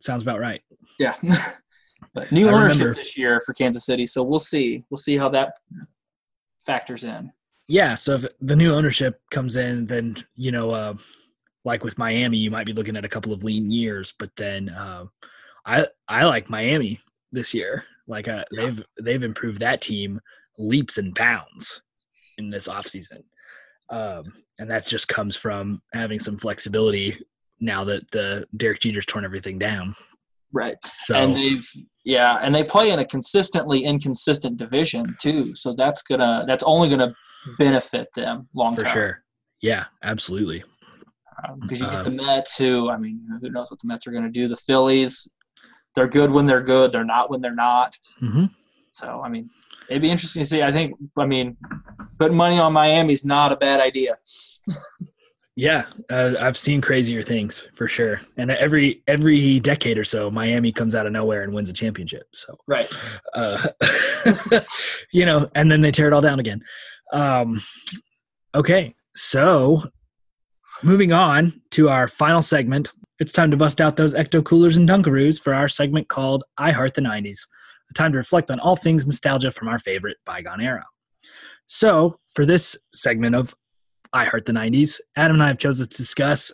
sounds about right. Yeah. but new I ownership remember. this year for Kansas City, so we'll see. We'll see how that factors in. Yeah, so if the new ownership comes in, then you know, uh, like with Miami, you might be looking at a couple of lean years. But then, uh, I I like Miami this year. Like uh, Yeah. they've they've improved that team leaps and bounds in this offseason. um, and that just comes from having some flexibility now that the Derek Jeter's torn everything down. Right. So and they've yeah, and they play in a consistently inconsistent division too. So that's gonna that's only gonna benefit them long for term. sure, yeah, absolutely. Because you get the Um, Mets, who I mean, who knows what the Mets are gonna do? The Phillies, they're good when they're good. They're not when they're not. hmm So I mean, it'd be interesting to see. I think I mean, putting money on Miami's not a bad idea. Yeah, uh, I've seen crazier things for sure. And every every decade or so, Miami comes out of nowhere and wins a championship. So, Right. uh, you know, and then they tear it all down again. Um, okay, so moving on to our final segment, it's time to bust out those ecto coolers and Dunkaroos for our segment called "I Heart the '90s," a time to reflect on all things nostalgia from our favorite bygone era. So, for this segment of I Heart the 90s. Adam and I have chosen to discuss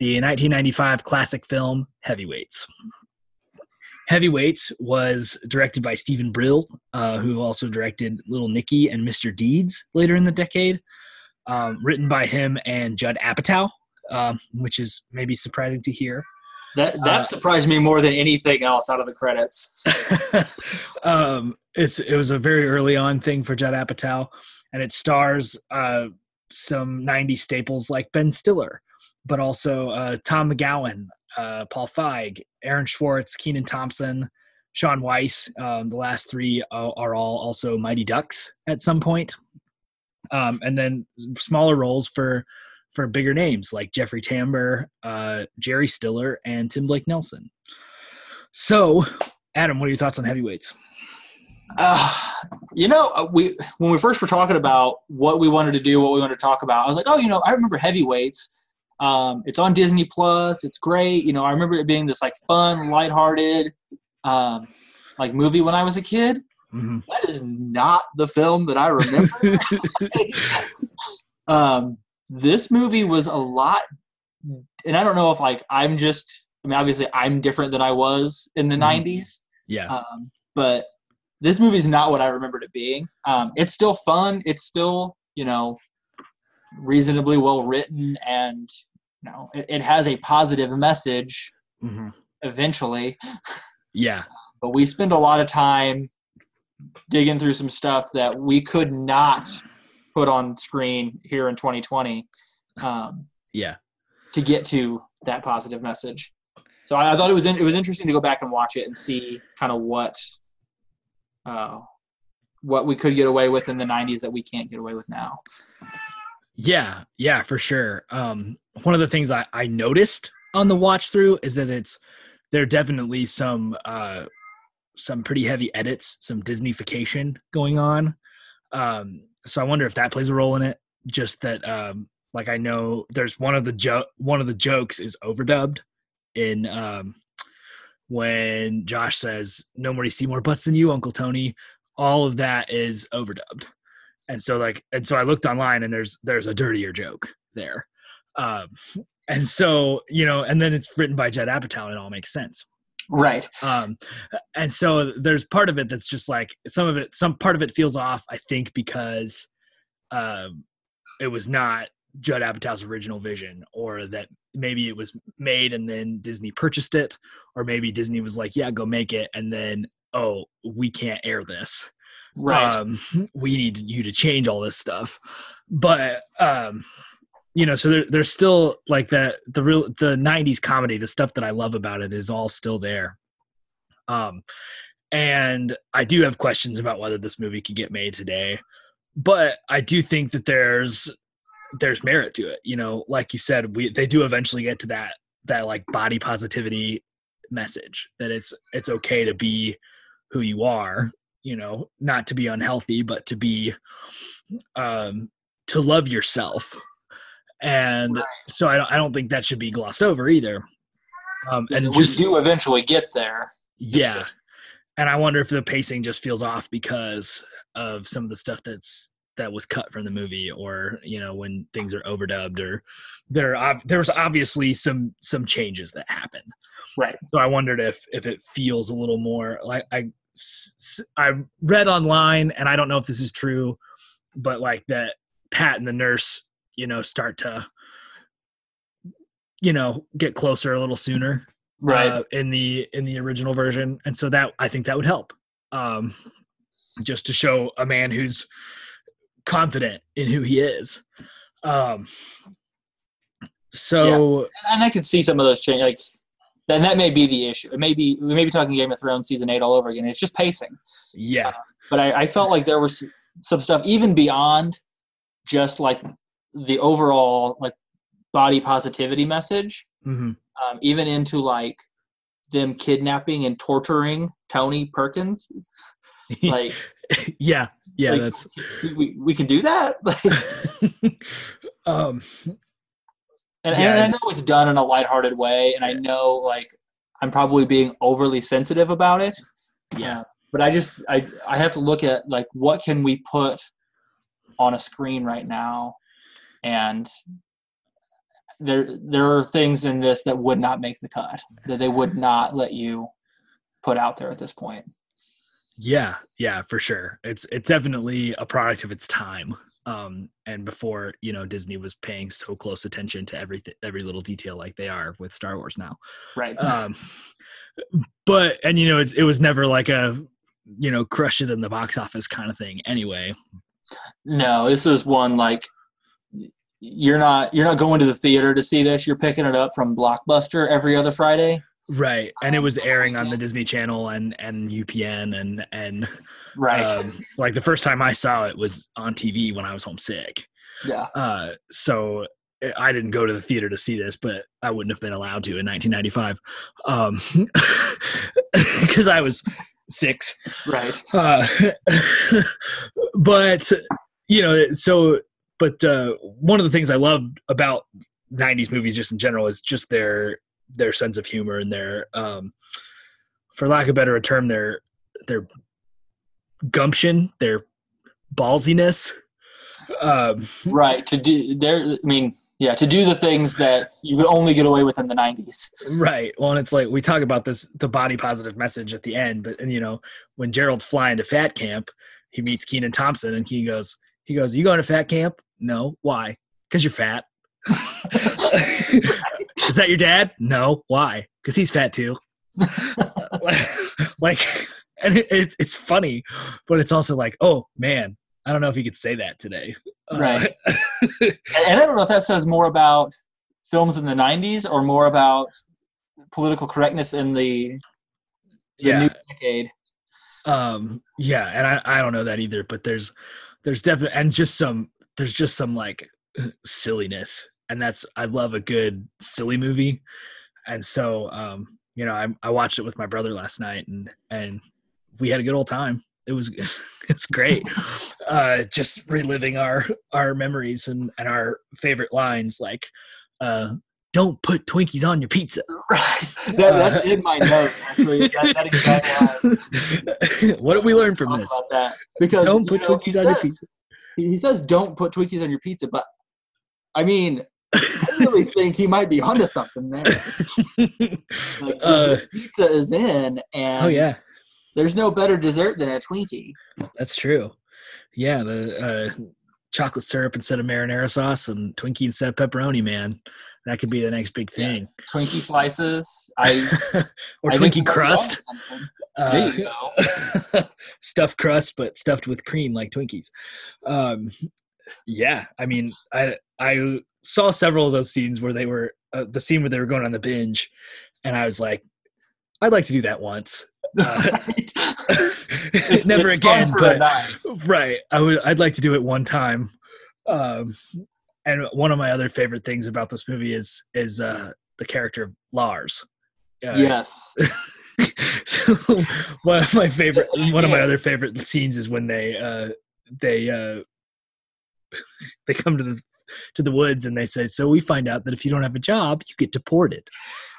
the 1995 classic film Heavyweights. Heavyweights was directed by Stephen Brill, uh, who also directed Little Nicky and Mr. Deeds later in the decade. Um, written by him and Judd Apatow, um, which is maybe surprising to hear. That that Uh, surprised me more than anything else out of the credits. um, it's it was a very early on thing for Judd Apatow, and it stars uh, some '90s staples like Ben Stiller, but also uh, Tom McGowan, uh, Paul Feig, Aaron Schwartz, Kenan Thompson, Shaun Weiss. Um, the last three are, are all also Mighty Ducks at some point, um, and then smaller roles for for bigger names like Jeffrey Tambor, uh, Jerry Stiller, and Tim Blake Nelson. So, Adam, what are your thoughts on heavyweights? Uh, you know, uh, we when we first were talking about what we wanted to do, what we wanted to talk about, I was like, oh, you know, I remember Heavyweights. Um, it's on Disney Plus. It's great. You know, I remember it being this like fun, lighthearted, um, like movie when I was a kid. Mhm. That is not the film that I remember. um, this movie was a lot, and I don't know if like I'm just. I mean, obviously, I'm different than I was in the Mhm. '90s Yeah, um, but this movie's not what I remembered it being. Um, it's still fun. It's still, you know, reasonably well written, and you know, it, it has a positive message Mhm. eventually. yeah, But we spend a lot of time digging through some stuff that we could not put on screen here in 2020 um, yeah. to get to that positive message. So I, I thought it was in, it was interesting to go back and watch it and see kind of what uh, what we could get away with in the 90s that we can't get away with now. Yeah, yeah, for sure. Um, one of the things I, I noticed on the watch through is that it's there are definitely some uh, some pretty heavy edits, some Disneyfication going on. Um, so I wonder if that plays a role in it. Just that, um, like I know there's one of the one of the jokes is overdubbed in um, when Josh says, no "Nobody see more butts than you, Uncle Tony." All of that is overdubbed, and so like, and so I looked online, and there's there's a dirtier joke there, um, and so you know, and then it's written by Judd Apatow, and it all makes sense. Right. Um, and so there's part of it that's just like some of it, some part of it feels off. I think because um, it was not Judd Apatow's original vision, or that maybe it was made and then Disney purchased it, or maybe Disney was like, "Yeah, go make it," and then oh, we can't air this. Right. Um, we need you to change all this stuff, but um, you know, so there, there's still like that the real the '90s comedy, the stuff that I love about it is all still there. Um, and I do have questions about whether this movie could get made today, but I do think that there's there's merit to it. You know, like you said, we they do eventually get to that that like body positivity message that it's it's okay to be who you are. You know, not to be unhealthy, but to be um to love yourself and Right. so I don't, I don't think that should be glossed over either. Um, and we just do eventually get there. Yeah, just- and I wonder if the pacing just feels off because of some of the stuff that's that was cut from the movie, or you know when things are overdubbed, or there ob- there was obviously some some changes that happen. Right. So I wondered if if it feels a little more like I I read online, and I don't know if this is true, but like that Pat and the nurse, you know, start to you know get closer a little sooner Right. uh, in the in the original version, and so that I think that would help, um, just to show a man who's confident in who he is. Um, so and I could see some of those change. Like, then that may be the issue. It may be we may be talking Game of Thrones season eight all over again. It's just pacing. yeah, But I, I felt like there was some stuff even beyond just like the overall like body positivity message, mhm. um, even into like them kidnapping and torturing Tony Perkins. Like, yeah, yeah, like, that's we, we, we can do that. Like, um, And, Yeah. and I know it's done in a lighthearted way, and I know like I'm probably being overly sensitive about it. yeah, Uh, but I just I I have to look at like what can we put on a screen right now, and there there are things in this that would not make the cut that they would not let you put out there at this point. yeah, yeah, for sure. It's it's definitely a product of its time. Um, and before you know, Disney was paying so close attention to everything, every little detail, like they are with Star Wars now. Right. um but and you know it's it was never like a you know crush it in the box office kind of thing anyway no, this is one like you're not you're not going to the theater to see this. You're picking it up from Blockbuster every other Friday. right and it was airing on the disney channel and and upn and and Right. um, like the first time i saw it was on tv when i was homesick yeah. uh so i didn't go to the theater to see this but i wouldn't have been allowed to in 1995 um because i was six Right. uh, but you know so but uh, one of the things i love about 90s movies just in general is just their their sense of humor and their um for lack of a better term their their gumption their ballsiness um Right. To do there. I mean, yeah. To do the things that you could only get away with in the '90s. Right. Well, and it's like we talk about this the body positive message at the end, but and you know when Gerald's flying to fat camp, he meets Kenan Thompson, and he goes, he goes, "You going to fat camp? No. Why? Because you're fat. Is that your dad? No. Why? Because he's fat too. like, and it, it's it's funny, but it's also like, oh man, I don't know if he could say that today. Uh, Right. And, and I don't know if that says more about films in the '90s or more about political correctness in the, the yeah new decade. um yeah and i i don't know that either but there's there's definitely and just some there's just some like silliness and that's i love a good silly movie and so um you know i i watched it with my brother last night and and we had a good old time it was it's great uh just reliving our our memories and and our favorite lines like uh don't put twinkies on your pizza Right. That, that's in my notes. Actually, that, that exact line. what did we learn from this about that because don't put know, twinkies on your pizza He he says, "Don't put Twinkies on your pizza," but I mean, I really think he might be onto something there. Like, Uh, pizza is in, and oh yeah there's no better dessert than a Twinkie. That's true. Yeah, the uh, chocolate syrup instead of marinara sauce and Twinkie instead of pepperoni, man. That could be the next big Yeah. thing. Twinkie slices. I or I Twinkie we might be crust. Uh, There you stuffed crust, but stuffed with cream like Twinkies. Um, yeah, I mean, I I saw several of those scenes where they were uh, the scene where they were going on the binge, and I was like, I'd like to do that once. Uh, It's- Never it's again, but right i would i'd like to do it one time um and one of my other favorite things about this movie is is uh the character of lars uh, yes. so one of my favorite one of my other favorite scenes is when they uh they uh they come to the to the woods and they say so we find out that if you don't have a job you get deported.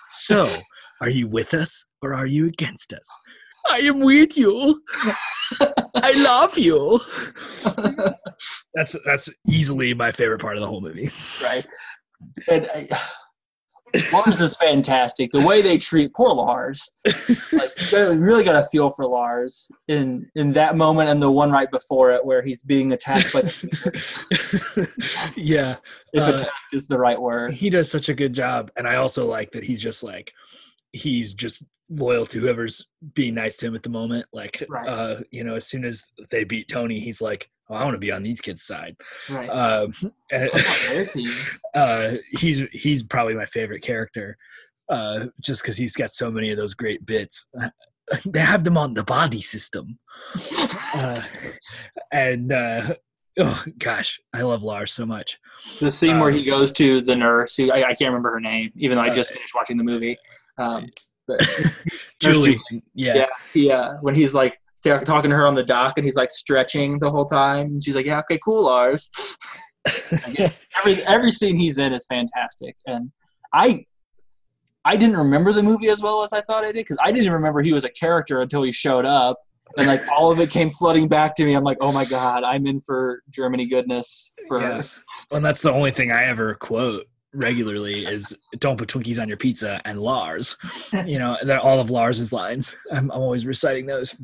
So are you with us or are you against us? I am with you. I love you. That's that's easily my favorite part of the whole movie. Right. And I, Lars is fantastic. The way they treat poor Lars, like you really got a feel for Lars in in that moment and the one right before it where he's being attacked by the yeah if Uh, attacked is the right word. he does such a good job and i also like that he's just like he's just loyal to whoever's being nice to him at the moment like Right. uh you know as soon as they beat tony he's like oh, i want to be on these kids side Right. um and their team. uh he's he's probably my favorite character uh just because he's got so many of those great bits they have them on the body system uh, and uh oh gosh i love lars so much the scene where uh, he goes to the nurse, who I, I can't remember her name, even though I Uh, just finished watching the movie. Um, but julie yeah, Yeah. he, uh, when he's like sta- talking to her on the dock and he's like stretching the whole time, and she's like, "Yeah, okay, cool, Lars." every every scene he's in is fantastic, and I I didn't remember the movie as well as I thought I did because I didn't remember he was a character until he showed up, and like all of it came flooding back to me. I'm like, oh my god, I'm in for Germany goodness for Yes. Well, that's the only thing I ever quote regularly is "Don't put Twinkies on your pizza" and Lars. You know, that all of Lars's lines. I'm, I'm always reciting those.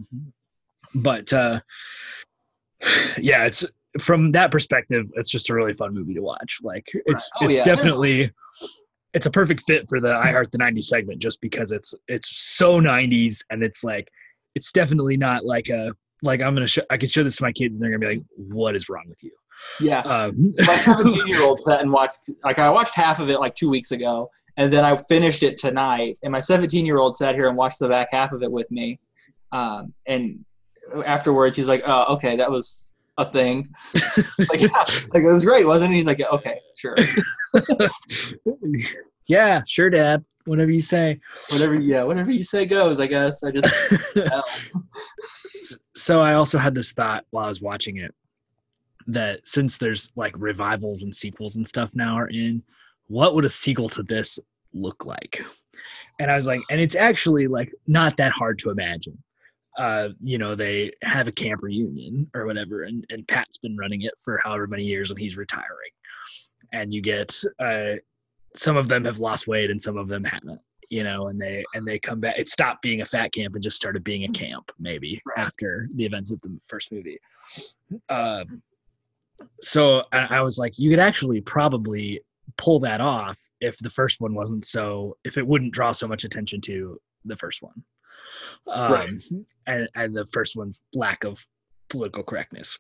But uh, yeah, it's from that perspective, it's just a really fun movie to watch. Like it's Oh, it's yeah. Definitely it's a perfect fit for the I Heart the '90s segment, just because it's it's so '90s and it's like it's definitely not like a like I'm gonna show I could show this to my kids and they're gonna be like, "What is wrong with you?" yeah. Um, my 17 year old sat and watched like i watched half of it like two weeks ago and then i finished it tonight and my 17 year old sat here and watched the back half of it with me um, and afterwards he's like oh okay that was a thing like, yeah, like it was great wasn't it he's like yeah, okay sure yeah, sure, Dad. Whatever you say. whatever yeah whatever you say goes i guess i just so I also had this thought while I was watching it that since there's like revivals and sequels and stuff now are in, what would a sequel to this look like? And I was like, and it's actually like not that hard to imagine. Uh, you know, they have a camp reunion or whatever, and, and Pat's been running it for however many years and he's retiring. And you get uh some of them have lost weight and some of them haven't you know and they and they come back it stopped being a fat camp and just started being a camp maybe Right. after the events of the first movie um so I, I was like you could actually probably pull that off if the first one wasn't so if it wouldn't draw so much attention to the first one um Right. and, and the first one's lack of political correctness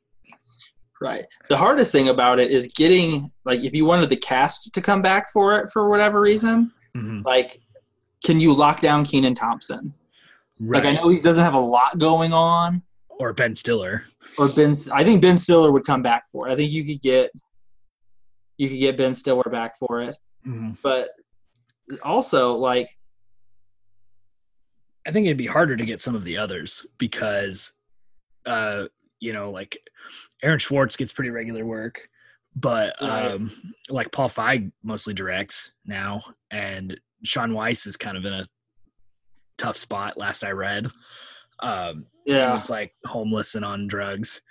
right the hardest thing about it is getting like if you wanted the cast to come back for it for whatever reason Mhm. like can you lock down Kenan Thompson? right. Like I know he doesn't have a lot going on, or Ben Stiller. or Ben. I think Ben Stiller would come back for it. I think you could get you could get Ben Stiller back for it, Mhm. but also like I think it'd be harder to get some of the others because, uh, you know, like Aaron Schwartz gets pretty regular work, but Right. um, like Paul Feig mostly directs now, and Shaun Weiss is kind of in a tough spot. Last I read, um, he yeah. was like homeless and on drugs.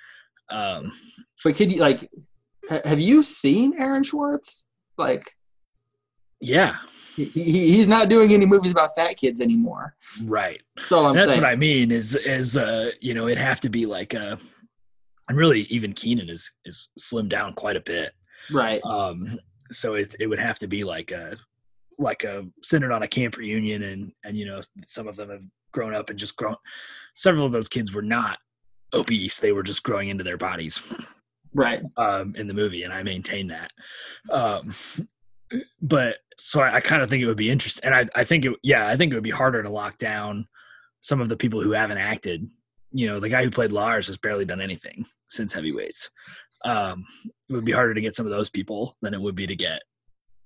Um, But could you like ha- have you seen Aaron Schwartz? Like yeah, he, he, he's not doing any movies about fat kids anymore. right. That's all I'm That's saying. what I mean. Is is uh, you know, it'd have to be like uh, and really even Kenan is is slimmed down quite a bit. right. um so it, it would have to be like a like a centered on a camp reunion and and you know some of them have grown up and just grown several of those kids were not obese they were just growing into their bodies Right. um in the movie and i maintain that um but so i, I kind of think it would be interesting and i i think it yeah i think it would be harder to lock down some of the people who haven't acted you know the guy who played lars has barely done anything since heavyweights um it would be harder to get some of those people than it would be to get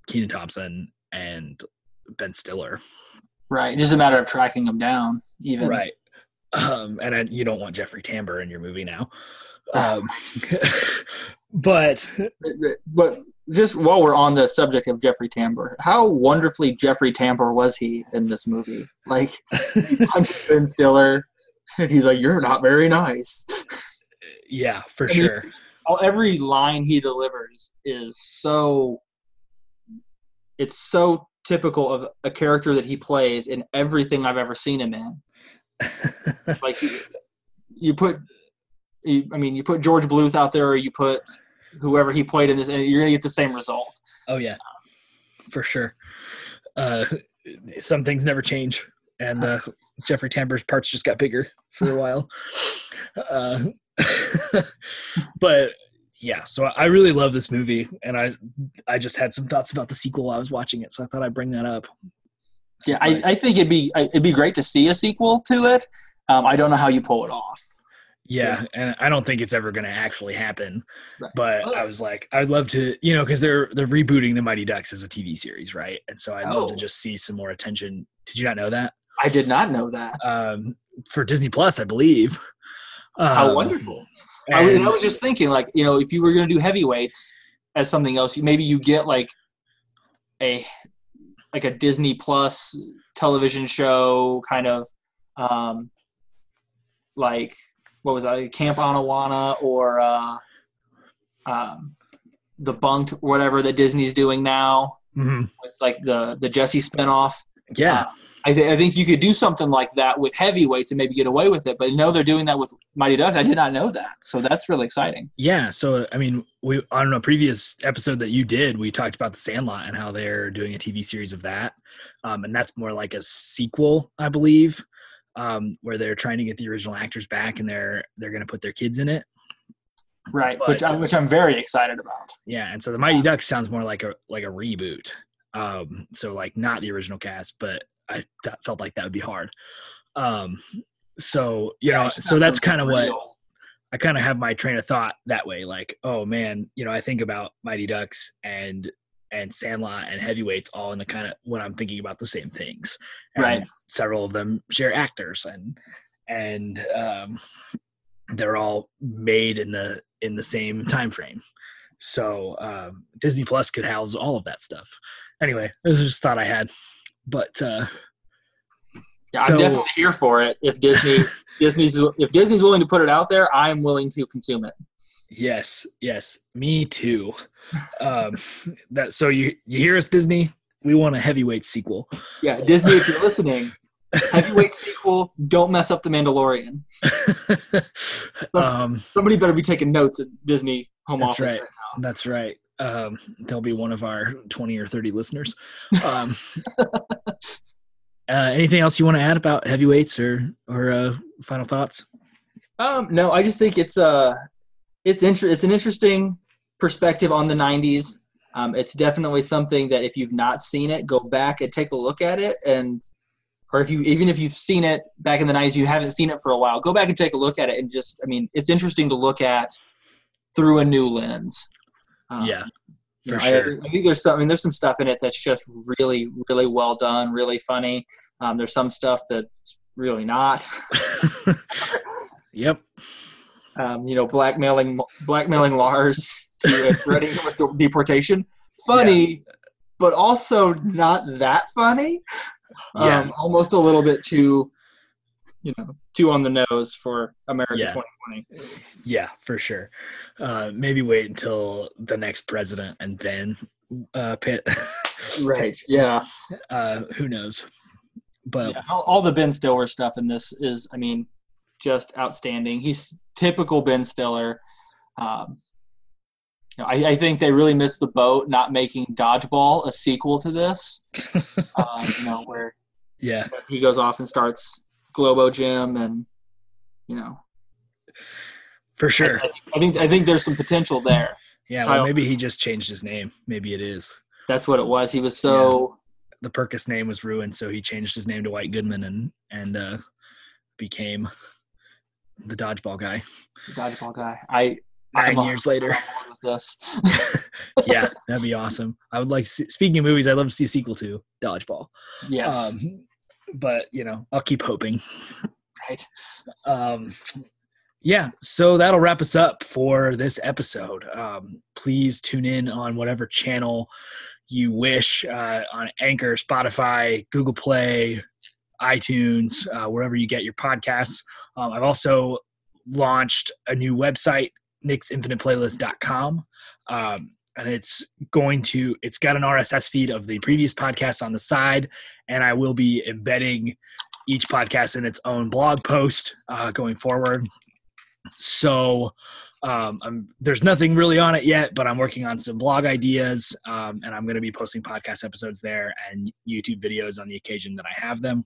kenan thompson and ben stiller Right. Just a matter of tracking them down. Even. right um and I, you don't want jeffrey tambor in your movie now um but But just while we're on the subject of Jeffrey Tambor, how wonderfully Jeffrey Tambor was he in this movie? Like, he punches Ben Stiller, and he's like, "You're not very nice." yeah for mean, sure Oh, Every line he delivers is so. It's so typical of a character that he plays in everything I've ever seen him in. Like, you, you put, you, I mean, you put George Bluth out there, or you put whoever he played in this, and you're gonna get the same result. Oh yeah, for sure. Uh, some things never change, and uh, Jeffrey Tambor's parts just got bigger for a while. Uh, but yeah, so I really love this movie, and I I just had some thoughts about the sequel while I was watching it, so I thought I'd bring that up. Yeah, I, I think it'd be it'd be great to see a sequel to it. Um, I don't know how you pull it off. Yeah, and I don't think it's ever going to actually happen. Right. But Oh. I was like, I'd love to, you know, because they're they're rebooting the Mighty Ducks as a TV series, right? And so I'd love to Oh. just see some more attention. Did you not know that? I did not know that. um, for Disney Plus, I believe. How Um, wonderful! I, was- I was just thinking, like you know, if you were going to do heavyweights as something else, maybe you get like a like a Disney Plus television show, kind of um, like what was that, Camp Anawanna or uh, um, the Bunk'd, whatever that Disney's doing now Mhm. with like the the Jessie spinoff. yeah, I, th- I think you could do something like that with heavyweights and maybe get away with it. But no, they're doing that with Mighty Ducks. I did not know that, so that's really exciting. yeah. So I mean, we on a previous episode that you did, we talked about the Sandlot and how they're doing a TV series of that, um, and that's more like a sequel, I believe, um, where they're trying to get the original actors back and they're they're going to put their kids in it. Right, But, which I, uh, which I'm very excited about. Yeah, and so the Mighty Ducks sounds more like a like a reboot. Um, so like not the original cast, but I th- felt like that would be hard. Um, so you know, so that's kind of what I kind of have my train of thought that way. Like, oh man, you know, I think about Mighty Ducks and and Sandlot and Heavyweights all in the kind of when I'm thinking about the same things. And Right. Several of them share actors and and um, they're all made in the in the same time frame. So um, Disney Plus could house all of that stuff. Anyway, this is just a thought I had. But uh, Yeah, so- I'm definitely here for it. If Disney Disney's if Disney's willing to put it out there, I'm willing to consume it. Yes, yes, me too. Um, that so you you hear us, Disney? We want a heavyweight sequel. Yeah, Disney, if you're listening, heavyweight sequel. Don't mess up the Mandalorian. um, Somebody better be taking notes at Disney home That's office. right. that's right. Um, they'll be one of our twenty or thirty listeners. Um, uh, anything else you want to add about heavyweights or or uh, final thoughts? Um, no, I just think it's uh it's inter- it's an interesting perspective on the '90s. Um, it's definitely something that if you've not seen it, go back and take a look at it, and or if you even if you've seen it back in the '90s, you haven't seen it for a while, go back and take a look at it, and just I mean, it's interesting to look at through a new lens. Um, yeah, for you know, sure. I, I, think there's some. I mean, there's some stuff in it that's just really, really well done, really funny. Um, there's some stuff that's really not. yep. Um, you know, blackmailing blackmailing Lars to threatening him with deportation. Funny, yeah. but also not that funny. Yeah. Um, almost a little bit too, you know, too on the nose for America yeah. 2020. Yeah, for sure. Uh, maybe wait until the next president and then uh, Pitt. right. Yeah. Uh, who knows? But yeah, all, all, the Ben Stiller stuff in this is, I mean, just outstanding. He's typical Ben Stiller. Um, you know, I, I, think they really missed the boat not making Dodgeball a sequel to this. um, you know, where yeah he goes off and starts Globo Gym, and you know, for sure. I, I think I think there's some potential there. Yeah, well, maybe he just changed his name. Maybe it is. That's what it was. He was so. Yeah. The Perkis name was ruined, so he changed his name to White Goodman and and uh, became the dodgeball guy. The dodgeball guy. I 9 I'm years later. With this. yeah, that'd be awesome. I would like. Speaking of movies, I'd love to see a sequel to Dodgeball. Yes. Um, but you know, I'll keep hoping. Right. Um, yeah, so that'll wrap us up for this episode. Um, please tune in on whatever channel you wish uh, on Anchor, Spotify, Google Play, iTunes, uh, wherever you get your podcasts. Um, I've also launched a new website, nicksinfiniteplaylist.com. Um, and it's going to it's got an rss feed of the previous podcast on the side and i will be embedding each podcast in its own blog post uh, going forward so um, there's nothing really on it yet, but I'm working on some blog ideas, um, and I'm going to be posting podcast episodes there and YouTube videos on the occasion that I have them.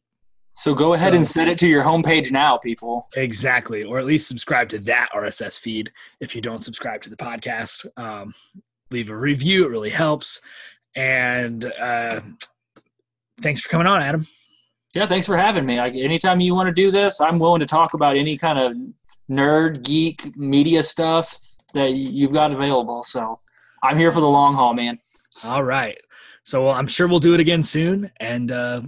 So go ahead so, and set it to your homepage now, people. Exactly, or at least subscribe to that RSS feed if you don't subscribe to the podcast. Um, leave a review; it really helps. And uh, thanks for coming on, Adam. Yeah, thanks for having me. Like anytime you want to do this, I'm willing to talk about any kind of nerd, geek, media stuff that you've got available. So I'm here for the long haul, man. All right. So I'm sure we'll do it again soon. And uh,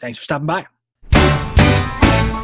thanks for stopping by. Tim, Tim, Tim, Tim.